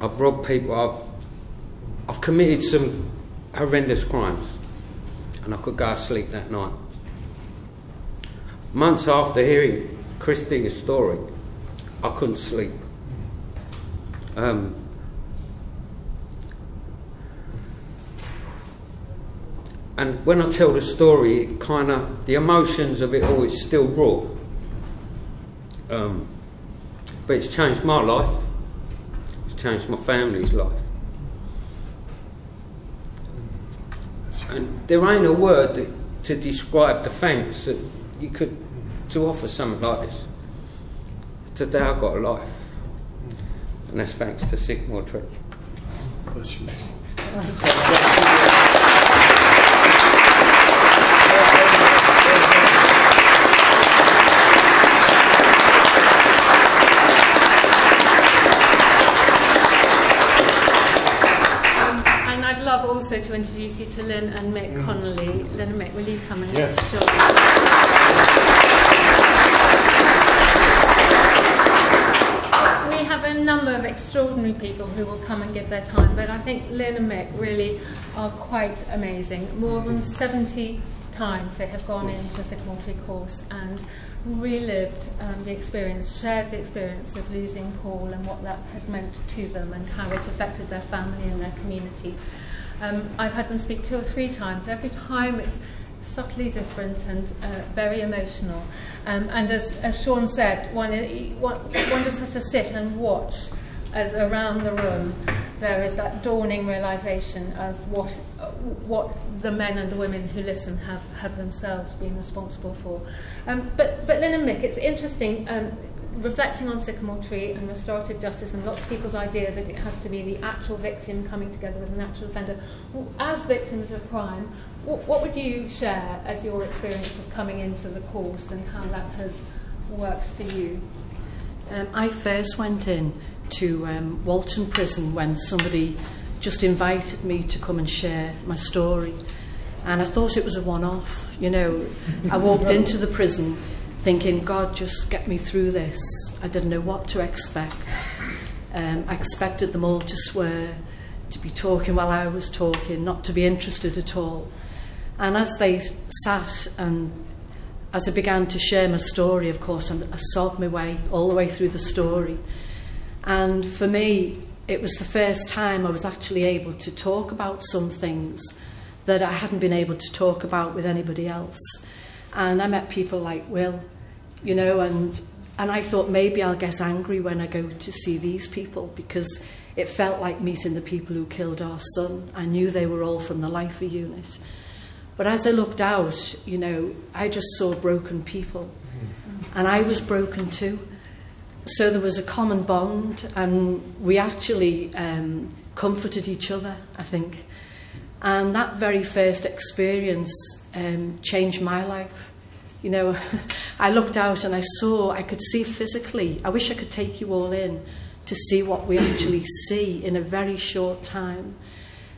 I've robbed people. I've, I've committed some horrendous crimes, and I could go to sleep that night. Months after hearing Christine's story, I couldn't sleep. Um, And when I tell the story, it kind of the emotions of it all is still raw. Um, but it's changed my life. It's changed my family's life. And there ain't a word that, to describe the thanks that you could to offer something like this. Today I've got a life. And that's thanks to Sycamore Tree. Bless you. And I'd love also to introduce you to Lynn and Mick Connolly. Lynn and Mick, will you come and Yes. join? We have a number of extraordinary people who will come and give their time, but I think Lynn and Mick really are quite amazing. More than 70 times they have gone into a Sycamore course and relived um, the experience, shared the experience of losing Paul and what that has meant to them and how it affected their family and their community. Um, I've had them speak two or three times. Every time it's subtly different and uh, very emotional. Um, and as, as Sean said, one, one, one just has to sit and watch as around the room there is that dawning realization of what uh, what the men and the women who listen have have themselves been responsible for um but but Lynn and Mick it's interesting um reflecting on sycamore tree and restorative justice and lots of people's idea that it has to be the actual victim coming together with an actual offender as victims of crime what, what would you share as your experience of coming into the course and how that has worked for you? Um, I first went in to um, Walton Prison when somebody just invited me to come and share my story. And I thought it was a one off. You know, I walked into the prison thinking, God, just get me through this. I didn't know what to expect. Um, I expected them all to swear, to be talking while I was talking, not to be interested at all. And as they sat and as I began to share my story, of course, I sobbed my way all the way through the story. And for me, it was the first time I was actually able to talk about some things that I hadn't been able to talk about with anybody else. And I met people like Will, you know, and and I thought maybe I'll get angry when I go to see these people because it felt like meeting the people who killed our son. I knew they were all from the Lifer unit. But as I looked out, you know, I just saw broken people. And I was broken too. So there was a common bond, and we actually um, comforted each other, I think. And that very first experience um, changed my life. You know, I looked out and I saw, I could see physically. I wish I could take you all in to see what we actually see in a very short time.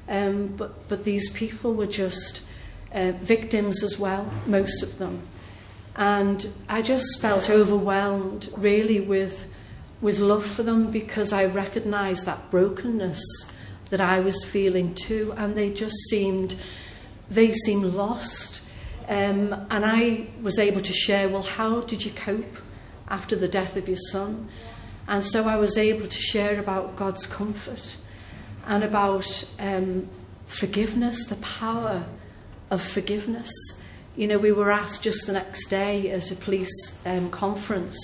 Um, but, but these people were just uh, victims as well, most of them. And I just felt overwhelmed, really, with, with love for them because I recognised that brokenness that I was feeling too, and they just seemed, they seemed lost. Um, and I was able to share, well, how did you cope after the death of your son? And so I was able to share about God's comfort and about um, forgiveness, the power of forgiveness. You know, we were asked just the next day at a police um, conference,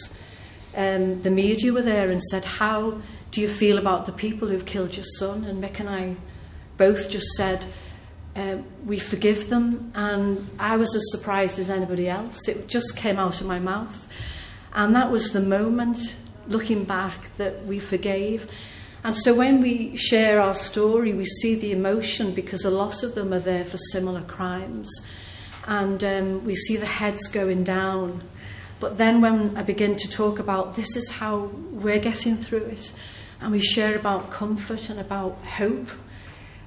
um, the media were there and said, How do you feel about the people who've killed your son? And Mick and I both just said, uh, We forgive them. And I was as surprised as anybody else. It just came out of my mouth. And that was the moment, looking back, that we forgave. And so when we share our story, we see the emotion because a lot of them are there for similar crimes. And um, we see the heads going down. But then when I begin to talk about this is how we're getting through it, and we share about comfort and about hope,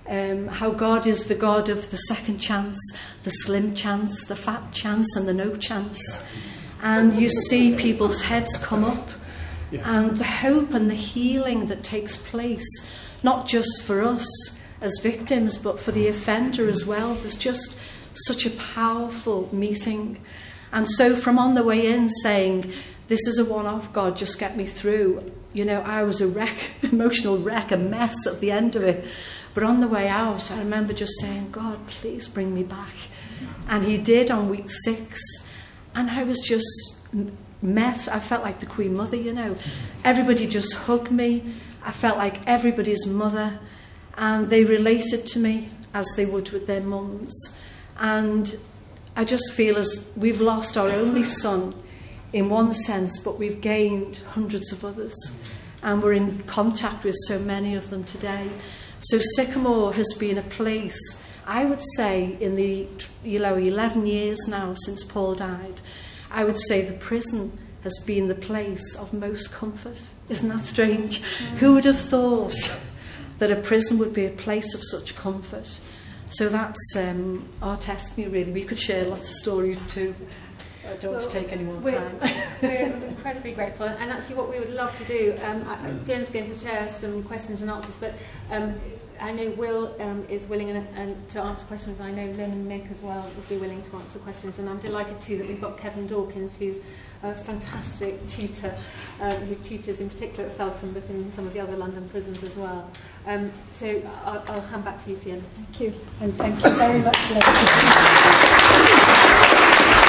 um, how God is the God of the second chance, the slim chance, the fat chance, and the no chance. And you see people's heads come up, And the hope and the healing that takes place, not just for us as victims, but for the offender as well. There's just such a powerful meeting. And so, from on the way in, saying, This is a one off, God, just get me through. You know, I was a wreck, emotional wreck, a mess at the end of it. But on the way out, I remember just saying, God, please bring me back. And He did on week six. And I was just met. I felt like the Queen Mother, you know. Everybody just hugged me. I felt like everybody's mother. And they related to me as they would with their mums. And I just feel as we've lost our only son in one sense, but we've gained hundreds of others. And we're in contact with so many of them today. So Sycamore has been a place, I would say, in the you know 11 years now since Paul died, I would say the prison has been the place of most comfort. Isn't that strange? Mm. Who would have thought that a prison would be a place of such comfort? So that's um, our testimony, really. We could share lots of stories too. I don't well, want to take any more we're, time. we're incredibly grateful. And actually, what we would love to do, um, I, Fiona's going to share some questions and answers, but um, I know Will um, is willing and, and to answer questions. I know Lynn and Mick as well would be willing to answer questions. And I'm delighted too that we've got Kevin Dawkins, who's a fantastic tutor, um, who tutors in particular at Felton, but in some of the other London prisons as well. Um, so I'll, I'll hand back to you, Fiona. Thank you. And thank you very much, Lynn.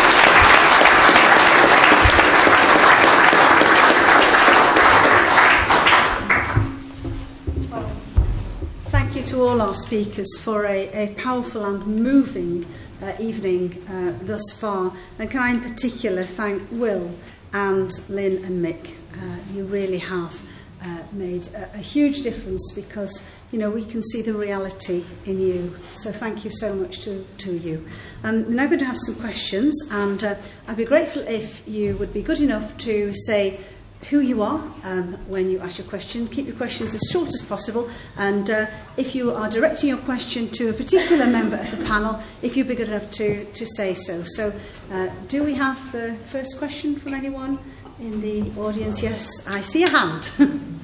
to all our speakers for a, a powerful and moving uh, evening uh, thus far. And can I in particular thank Will and Lynn and Mick. Uh, you really have uh, made a, a huge difference because you know we can see the reality in you so thank you so much to to you um we're now going to have some questions and uh, I'd be grateful if you would be good enough to say who you are um, when you ask your question. Keep your questions as short as possible. And uh, if you are directing your question to a particular member of the panel, if you'd be good enough to, to say so. So, uh, do we have the first question from anyone in the audience? Yes, I see a hand.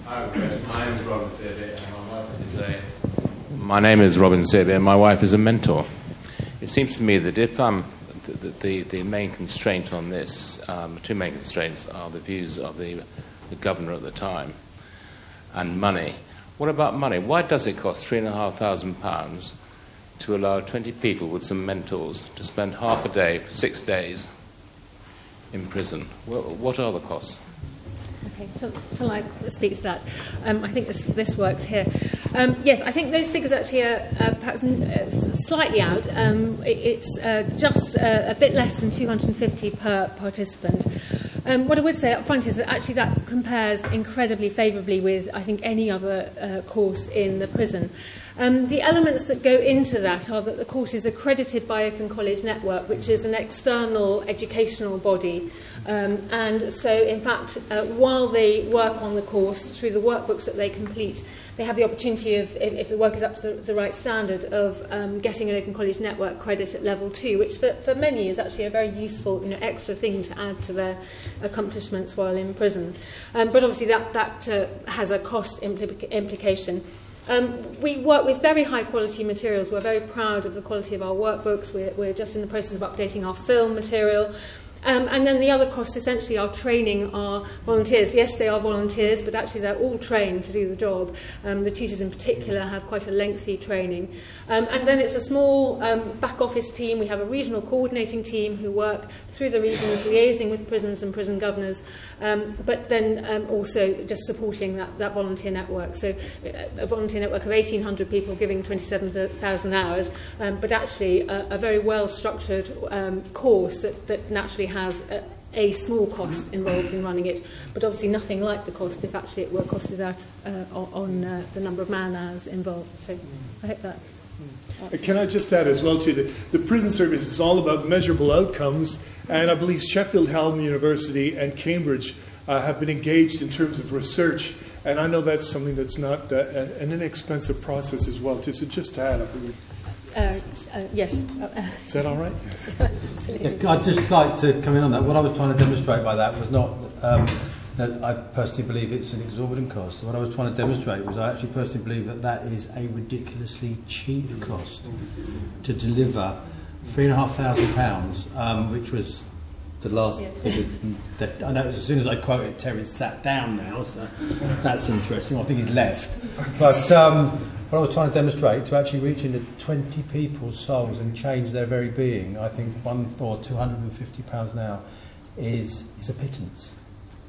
My name is Robin Searby, and my wife is a. My name is Robin Searby, and my wife is a mentor. It seems to me that if um, the, the, the main constraint on this, um, two main constraints are the views of the, the governor at the time and money. What about money? Why does it cost three and a half thousand pounds to allow 20 people with some mentors to spend half a day for six days in prison? What, what are the costs? Okay, shall, shall I speak to that? Um, I think this, this works here. Um, yes, I think those figures actually are perhaps uh, slightly out. Um, it, it's uh, just uh, a bit less than 250 per participant. Um, what I would say up front is that actually that compares incredibly favourably with, I think, any other uh, course in the prison. Um, the elements that go into that are that the course is accredited by Open College Network, which is an external educational body. Um, and so, in fact, uh, while they work on the course through the workbooks that they complete, they have the opportunity of, if, if the work is up to the, the right standard, of um, getting an Open College Network credit at level two, which for, for many is actually a very useful, you know, extra thing to add to their accomplishments while in prison. Um, but obviously, that, that uh, has a cost impli- implication. Um, we work with very high quality materials. We're very proud of the quality of our workbooks. We're, we're just in the process of updating our film material. Um, and then the other costs essentially are training our volunteers. Yes, they are volunteers, but actually they're all trained to do the job. Um, the teachers in particular have quite a lengthy training. Um, and then it's a small um, back office team. We have a regional coordinating team who work through the regions, liaising with prisons and prison governors, um, but then um, also just supporting that, that volunteer network. So uh, a volunteer network of 1,800 people giving 27,000 hours, but actually a, a very well structured um, course that, that naturally has a, a small cost involved in running it, but obviously nothing like the cost if actually it were costed out uh, on, uh, the number of man hours involved. So I hope that. Can I just add as well to that the prison service is all about measurable outcomes, and I believe Sheffield Hallam University and Cambridge uh, have been engaged in terms of research, and I know that's something that's not uh, an inexpensive process as well. Too. So just to add, I believe. Uh, uh, yes. Is that all right? Yeah, I'd just like to come in on that. What I was trying to demonstrate by that was not um, that I personally believe it's an exorbitant cost. What I was trying to demonstrate was I actually personally believe that that is a ridiculously cheap cost to deliver three and a half thousand pounds, um, which was the last Yes. figures. That, I know as soon as I quote it, Terry's sat down now, so that's interesting. I think he's left. But um, what I was trying to demonstrate, to actually reach into 20 people's souls and change their very being, I think one or 250 pounds now is, is a pittance.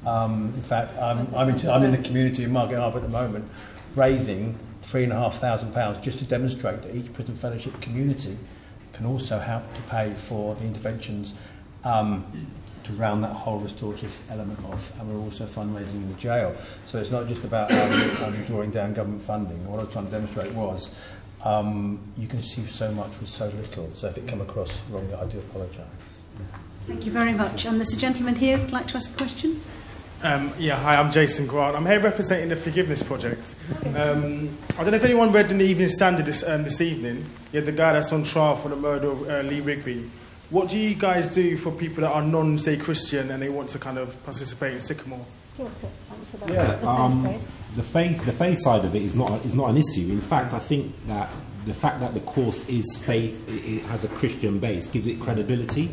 Um, in fact, I'm, I'm, in, I'm in the community in Margaret Harbour at the moment, raising three and a half thousand pounds just to demonstrate that each prison fellowship community can also help to pay for the interventions um, to round that whole restorative element off, and we're also fundraising in the jail. So it's not just about um, um, drawing down government funding. What I was trying to demonstrate was um, you can achieve so much with so little. So if it came across wrong, I do apologise. Thank you very much. And there's a gentleman here who'd like to ask a question. Um, yeah, hi, I'm Jason Grant. I'm here representing the Forgiveness Project. Um, I don't know if anyone read in the Evening Standard this, um, this evening. Yeah, the guy that's on trial for the murder of uh, Lee Rigby. What do you guys do for people that are non, say, Christian and they want to kind of participate in Sycamore? Yeah, um, the faith the faith side of it is not is not an issue. In fact, I think that the fact that the course is faith, it, it has a Christian base, gives it credibility.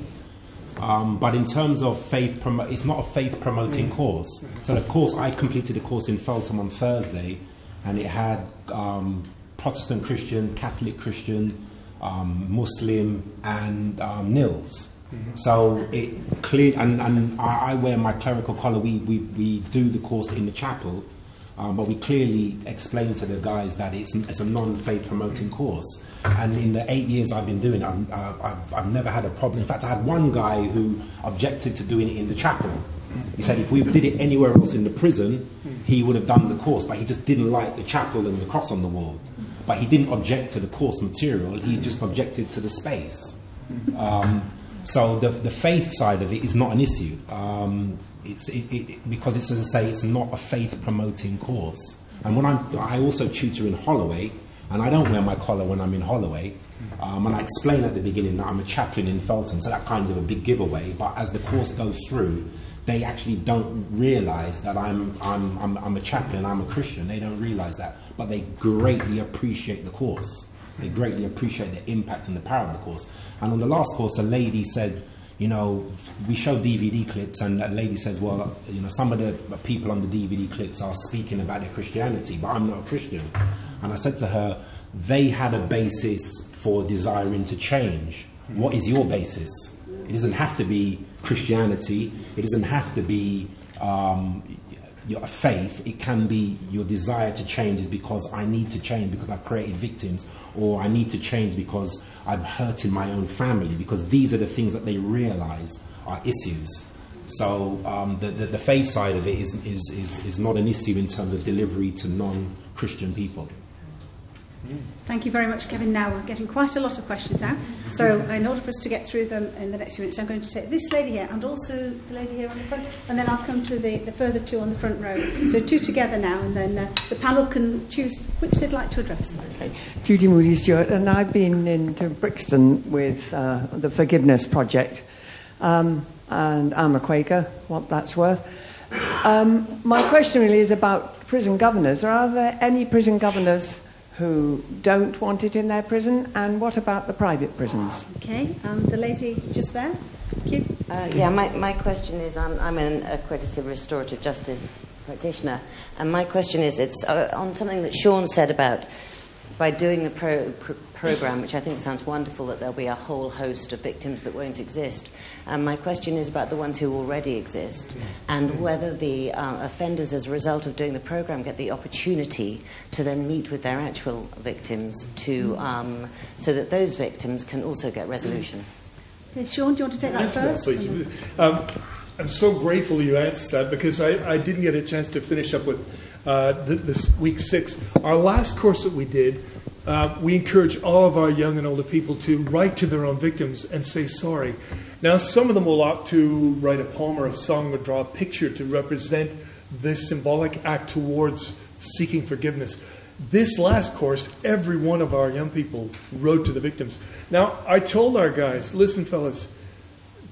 Um, but in terms of faith, promo- it's not a faith promoting course. So the course I completed a course in Feltham on Thursday, and it had um, Protestant Christian, Catholic Christian, um, Muslim, and um, Nils. So it cleared, and, and I, I wear my clerical collar. We, we, we do the course in the chapel, um, but we clearly explain to the guys that it's, it's a non faith promoting course. And in the eight years I've been doing it, I'm, uh, I've, I've never had a problem. In fact, I had one guy who objected to doing it in the chapel. He said if we did it anywhere else in the prison, he would have done the course, but he just didn't like the chapel and the cross on the wall. But he didn't object to the course material, he just objected to the space. Um, so the, the faith side of it is not an issue. Um, it's, it, it, because it's, as I say, it's not a faith promoting course. And when I'm, I also tutor in Holloway, and I don't wear my collar when I'm in Holloway. Um, and I explain at the beginning that I'm a chaplain in Feltham, so that kind of a big giveaway. But as the course goes through, they actually don't realise that I'm, I'm, I'm, I'm a chaplain, I'm a Christian. They don't realise that. But they greatly appreciate the course. They greatly appreciate the impact and the power of the course. And on the last course, a lady said, you know, we show DVD clips, and a lady says, well, you know, some of the people on the DVD clips are speaking about their Christianity, but I'm not a Christian. And I said to her, they had a basis for desiring to change. What is your basis? It doesn't have to be Christianity, it doesn't have to be um, your faith. It can be your desire to change is because I need to change because I've created victims, or I need to change because I'm hurting my own family, because these are the things that they realize are issues. So um, the, the, the faith side of it is, is, is, is not an issue in terms of delivery to non Christian people. Thank you very much, Kevin. Now we're getting quite a lot of questions now. So, in order for us to get through them in the next few minutes, I'm going to take this lady here and also the lady here on the front, and then I'll come to the, the further two on the front row. So, two together now, and then uh, the panel can choose which they'd like to address. Okay. Judy Moody Stewart, and I've been into Brixton with uh, the Forgiveness Project, um, and I'm a Quaker, what that's worth. Um, my question really is about prison governors. Are there any prison governors who don't want it in their prison, and what about the private prisons? Okay, and the lady just there. Thank you. Uh, yeah, my, my question is I'm, I'm an accredited restorative justice practitioner, and my question is it's uh, on something that Sean said about by doing the pro, pro, program, which I think sounds wonderful, that there'll be a whole host of victims that won't exist. And my question is about the ones who already exist and whether the uh, offenders, as a result of doing the program, get the opportunity to then meet with their actual victims to, um, so that those victims can also get resolution. Okay, Sean, do you want to take that first? please. Um, I'm so grateful you answered that because I, I didn't get a chance to finish up with uh, this week six. Our last course that we did, uh, we encourage all of our young and older people to write to their own victims and say sorry. Now, some of them will opt to write a poem or a song or draw a picture to represent this symbolic act towards seeking forgiveness. This last course, every one of our young people wrote to the victims. Now, I told our guys, listen, fellas,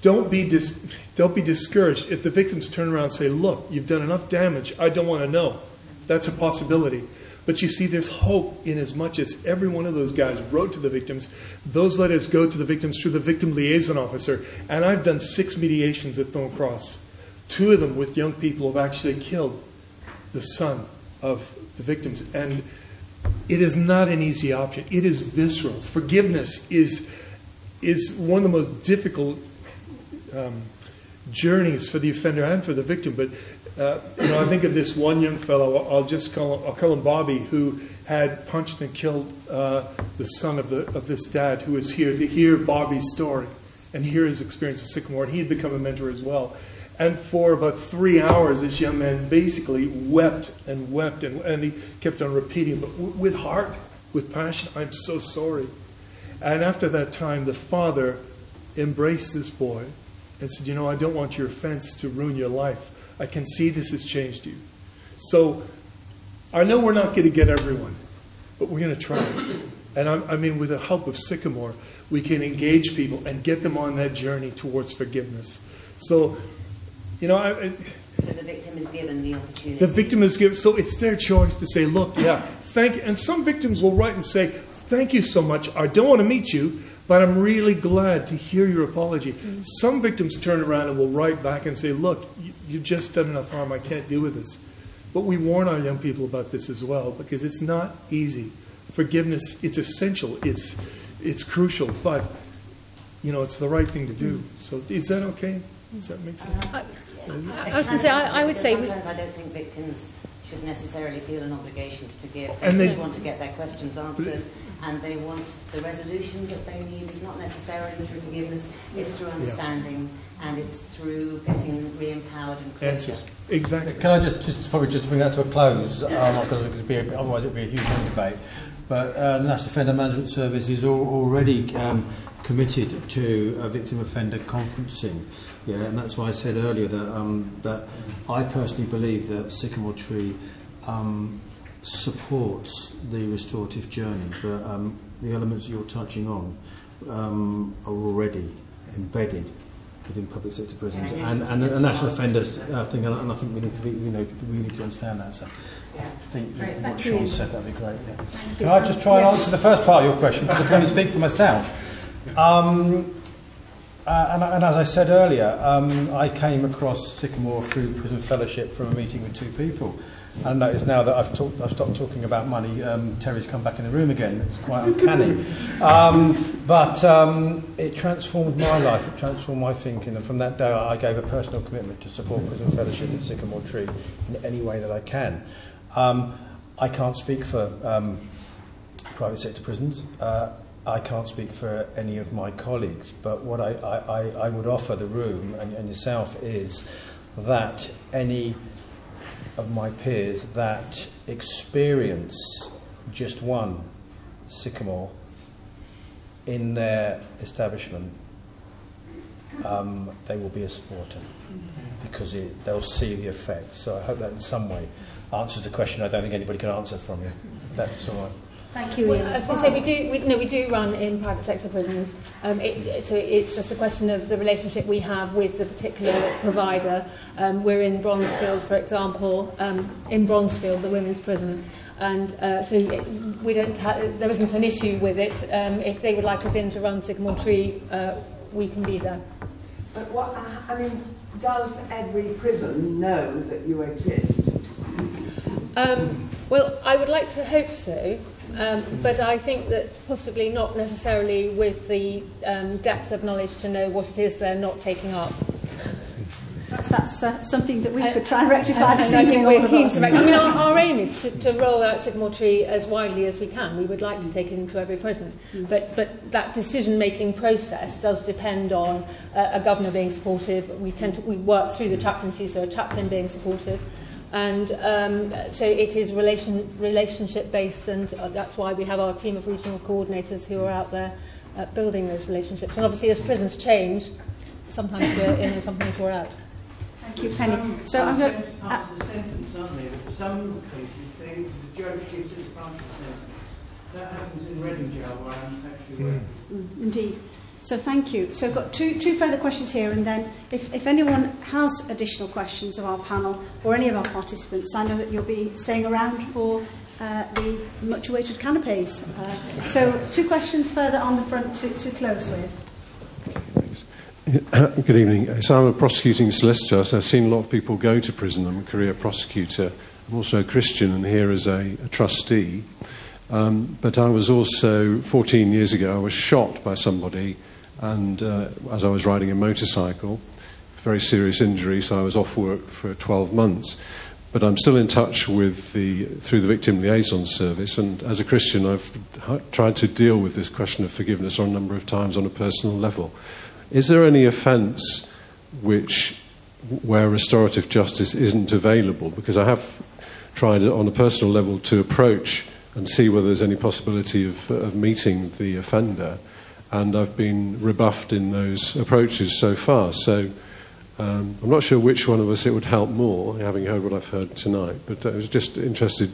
don't be, dis- don't be discouraged if the victims turn around and say, Look, you've done enough damage, I don't want to know. That's a possibility. But you see, there's hope in as much as every one of those guys wrote to the victims. Those letters go to the victims through the victim liaison officer. And I've done six mediations at Thorn Cross. Two of them with young people who have actually killed the son of the victims. And it is not an easy option, it is visceral. Forgiveness is, is one of the most difficult um, journeys for the offender and for the victim. But uh, you know, I think of this one young fellow. I'll just call him, I'll call him Bobby, who had punched and killed uh, the son of the of this dad, who was here to hear Bobby's story. and hear his experience of Sycamore. And he had become a mentor as well. And for about three hours, this young man basically wept and wept, and, and he kept on repeating, but w- with heart, with passion, I'm so sorry. And after that time, the father embraced this boy and said, You know, I don't want your offense to ruin your life. I can see this has changed you. So I know we're not going to get everyone, but we're going to try. And I, I mean, with the help of Sycamore, we can engage people and get them on that journey towards forgiveness. So, you know, I, I, So the victim is given the opportunity. the victim is given, so it's their choice to say, look, yeah, thank you. And some victims will write and say, thank you so much. I don't want to meet you, but I'm really glad to hear your apology. Mm-hmm. Some victims turn around and will write back and say, look, you, you've just done enough harm. I can't deal with this. But we warn our young people about this as well because it's not easy. Forgiveness, it's essential, it's, it's crucial, but, you know, it's the right thing to do. Mm-hmm. So is that okay? Does that make sense? Uh, I was going to say, I, I would say. we- Sometimes I don't think victims should necessarily feel an obligation to forgive. They And they- just want to get their questions answered, and they want the resolution that they need is not necessarily through forgiveness, it's through understanding, and it's through getting re-empowered and closure. Answers. Exactly. Can I just, just probably just bring that to a close, um, because it could be a, otherwise it would be a huge long debate. But uh, the National Offender Management Service is al- already um, committed to uh, victim offender conferencing. Yeah, and that's why I said earlier that um, that I personally believe that Sycamore Tree um, supports the restorative journey, but um, the elements you're touching on um, are already embedded within public sector prisons and, and the national offenders uh, thing, and, and I think we need to be, you know, we need to understand that. So I think Great, what Sean you. said that'd be great. Yeah. Thank Can you. I just try and answer the first part of your question because I can only speak for myself. Um, uh, and, and as I said earlier, um, I came across Sycamore through Prison Fellowship from a meeting with two people. I notice now that I've, talked, I've stopped talking about money, um, Terry's come back in the room again. It's quite uncanny. Um, but um, it transformed my life, it transformed my thinking. And from that day, I gave a personal commitment to support Prison Fellowship at Sycamore Tree in any way that I can. Um, I can't speak for um, private sector prisons. Uh, I can't speak for any of my colleagues, but what I, I, I, I would offer the room and, and yourself is that any of my peers that experience just one sycamore in their establishment, um, they will be a supporter because it, they'll see the effect. So I hope that in some way answers the question I don't think anybody can answer from you. That's all right. Thank you. Well, I was going to say we do. We, no, we do run in private sector prisons. Um, it, so it's just a question of the relationship we have with the particular provider. Um, we're in Bronzefield, for example, um, in Bronzefield, the women's prison, and uh, so we don't. Ha- there isn't an issue with it. Um, if they would like us in to run Sycamore Tree, uh, we can be there. But what, I mean, does every prison know that you exist? Um, well, I would like to hope so, um, but I think that possibly not necessarily with the um, depth of knowledge to know what it is they're not taking up. Perhaps that's uh, something that we could try and rectify this And I think we're keen to rec- I mean, our, our aim is to, to roll out Sycamore Tree as widely as we can. We would like to take it into every prison. But, but that decision-making process does depend on uh, a governor being supportive. We tend to we work through the chaplaincy, so a chaplain being supportive. And um, so it is relation, relationship based, and uh, that's why we have our team of regional coordinators who are out there uh, building those relationships. And obviously, as prisons change, sometimes we're in and sometimes we're out. Thank you, Penny. So I'm going to. Uh, the sentence, aren't they? Some cases, they, the judge gives it part of the sentence. That happens in Reading Jail, where I'm actually working. Mm, indeed. So thank you. So I've got two, two further questions here, and then if, if anyone has additional questions of our panel or any of our participants, I know that you'll be staying around for uh, the much awaited canapes. Uh, so two questions further on the front to, to close with. Good evening. So I'm a prosecuting solicitor, so I've seen a lot of people go to prison. I'm a career prosecutor. I'm also a Christian and here as a, a trustee. Um, but I was also, 14 years ago, I was shot by somebody and uh, as I was riding a motorcycle, very serious injury, so I was off work for 12 months. But I'm still in touch with the, through the Victim Liaison Service, and as a Christian, I've tried to deal with this question of forgiveness on a number of times on a personal level. Is there any offence which where restorative justice isn't available? Because I have tried on a personal level to approach and see whether there's any possibility of, of meeting the offender, and I've been rebuffed in those approaches so far. So um, I'm not sure which one of us it would help more, having heard what I've heard tonight, but I was just interested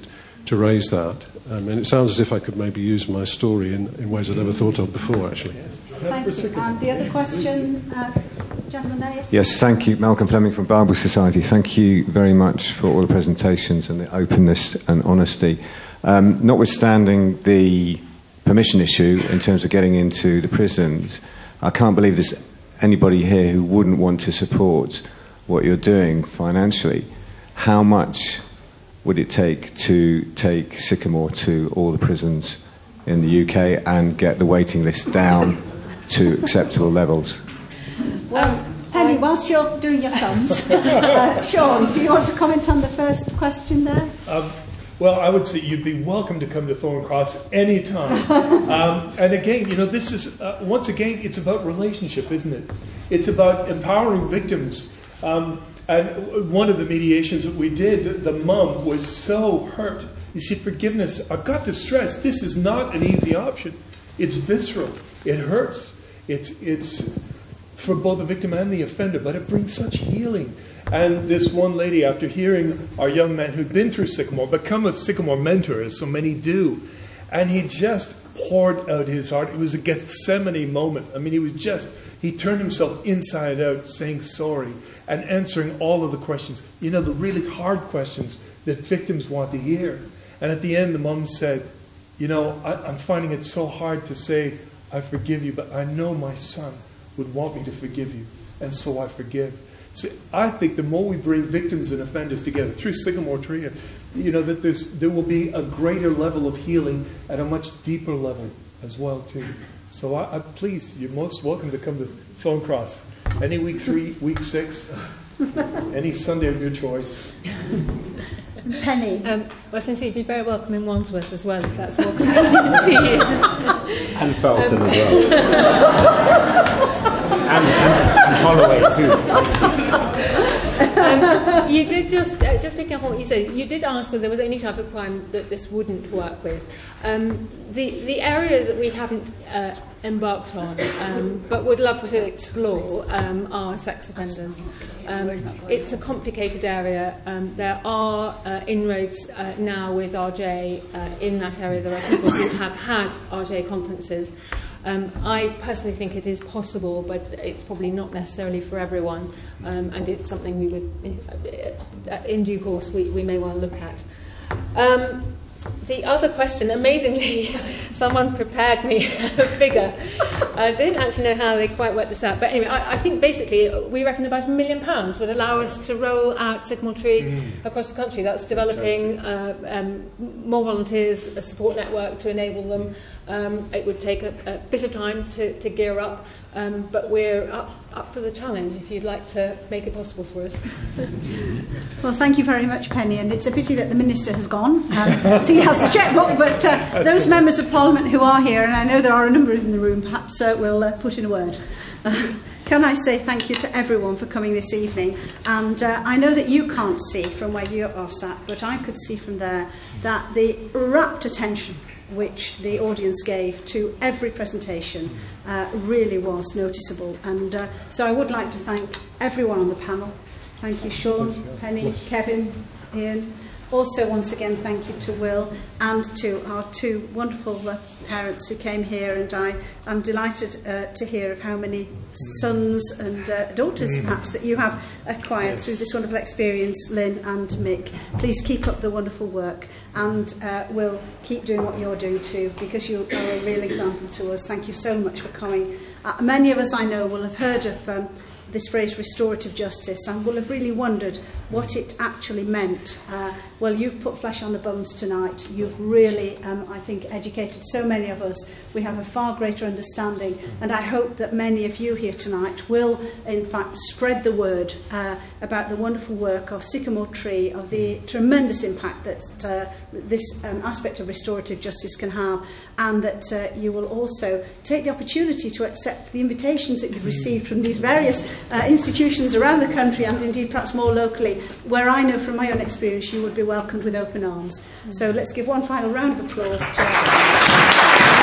to raise that. Um, and it sounds as if I could maybe use my story in, in ways I'd never thought of before, actually. Thank you. And the other question, uh, gentleman there. Yes, thank you. Malcolm Fleming from Bible Society. Thank you very much for all the presentations and the openness and honesty. Um, notwithstanding the permission issue in terms of getting into the prisons, I can't believe there's anybody here who wouldn't want to support what you're doing financially. How much would it take to take Sycamore to all the prisons in the UK and get the waiting list down to acceptable levels? Well, Penny, whilst you're doing your sums, uh, Sean, do you want to comment on the first question there? Um, well, I would say you'd be welcome to come to Thorn Cross anytime. um, and again, you know, this is, uh, once again, it's about relationship, isn't it? It's about empowering victims. Um, and one of the mediations that we did, the mum was so hurt. You see, forgiveness, I've got to stress, this is not an easy option. It's visceral, it hurts. It's, it's for both the victim and the offender, but it brings such healing. And this one lady, after hearing our young man who'd been through Sycamore, become a Sycamore mentor, as so many do, and he just poured out his heart. It was a Gethsemane moment. I mean, he was just, he turned himself inside out, saying sorry and answering all of the questions. You know, the really hard questions that victims want to hear. And at the end, the mom said, You know, I, I'm finding it so hard to say, I forgive you, but I know my son would want me to forgive you, and so I forgive. So I think the more we bring victims and offenders together through Sycamore Tree, you know that there's, there will be a greater level of healing at a much deeper level as well too. So I, I please, you're most welcome to come to Thorn Cross any week three, week six, any Sunday of your choice. Penny. Um, well, since you'd be very welcome in Wandsworth as well, if that's more convenient to you. And Feltham um, as well. and, and, and Holloway too. Um, you did just, uh, just picking up on what you said, you did ask whether there was any type of crime that this wouldn't work with. Um, the, the area that we haven't uh, embarked on, um, but would love to explore, um, are sex offenders. Um, it's a complicated area. Um, there are uh, inroads uh, now with RJ uh, in that area. There are people who have had RJ conferences. Um, I personally think it is possible, but it's probably not necessarily for everyone, um, and it's something we would, uh, in due course, we, we may well look at. Um, the other question, amazingly, someone prepared me a figure. I didn't actually know how they quite worked this out. But anyway, I, I think basically we reckon about a million pounds would allow us to roll out Sycamore Tree mm. across the country. That's developing uh, um, more volunteers, a support network to enable them. Um, it would take a, a bit of time to, to gear up. Um, but we're up, up for the challenge if you'd like to make it possible for us. well, thank you very much, Penny. And it's a pity that the Minister has gone. Um, so he has the chequebook. But uh, those members of Parliament who are here, and I know there are a number in the room, perhaps uh, we'll uh, put in a word. Uh, can I say thank you to everyone for coming this evening? And uh, I know that you can't see from where you are sat, but I could see from there that the rapt attention which the audience gave to every presentation uh, really was noticeable. And uh, so I would like to thank everyone on the panel. Thank you, Sean, Penny. Kevin, Ian. Also, once again, thank you to Will and to our two wonderful uh, parents who came here, and I, I'm delighted uh, to hear of how many sons and uh, daughters, mm. perhaps, that you have acquired yes. through this wonderful experience, Lynn and Mick. Please keep up the wonderful work, and uh, we'll keep doing what you're doing too, because you are a real example to us. Thank you so much for coming. Uh, many of us I know will have heard of um, this phrase restorative justice and will have really wondered what it actually meant uh, well, you've put flesh on the bones tonight. You've really, um, I think, educated so many of us. We have a far greater understanding, and I hope that many of you here tonight will, in fact, spread the word uh, about the wonderful work of Sycamore Tree, of the tremendous impact that uh, this um, aspect of restorative justice can have, and that uh, you will also take the opportunity to accept the invitations that you've received from these various uh, institutions around the country and indeed perhaps more locally, where I know from my own experience you would be welcomed with open arms. So let's give one final round of applause to our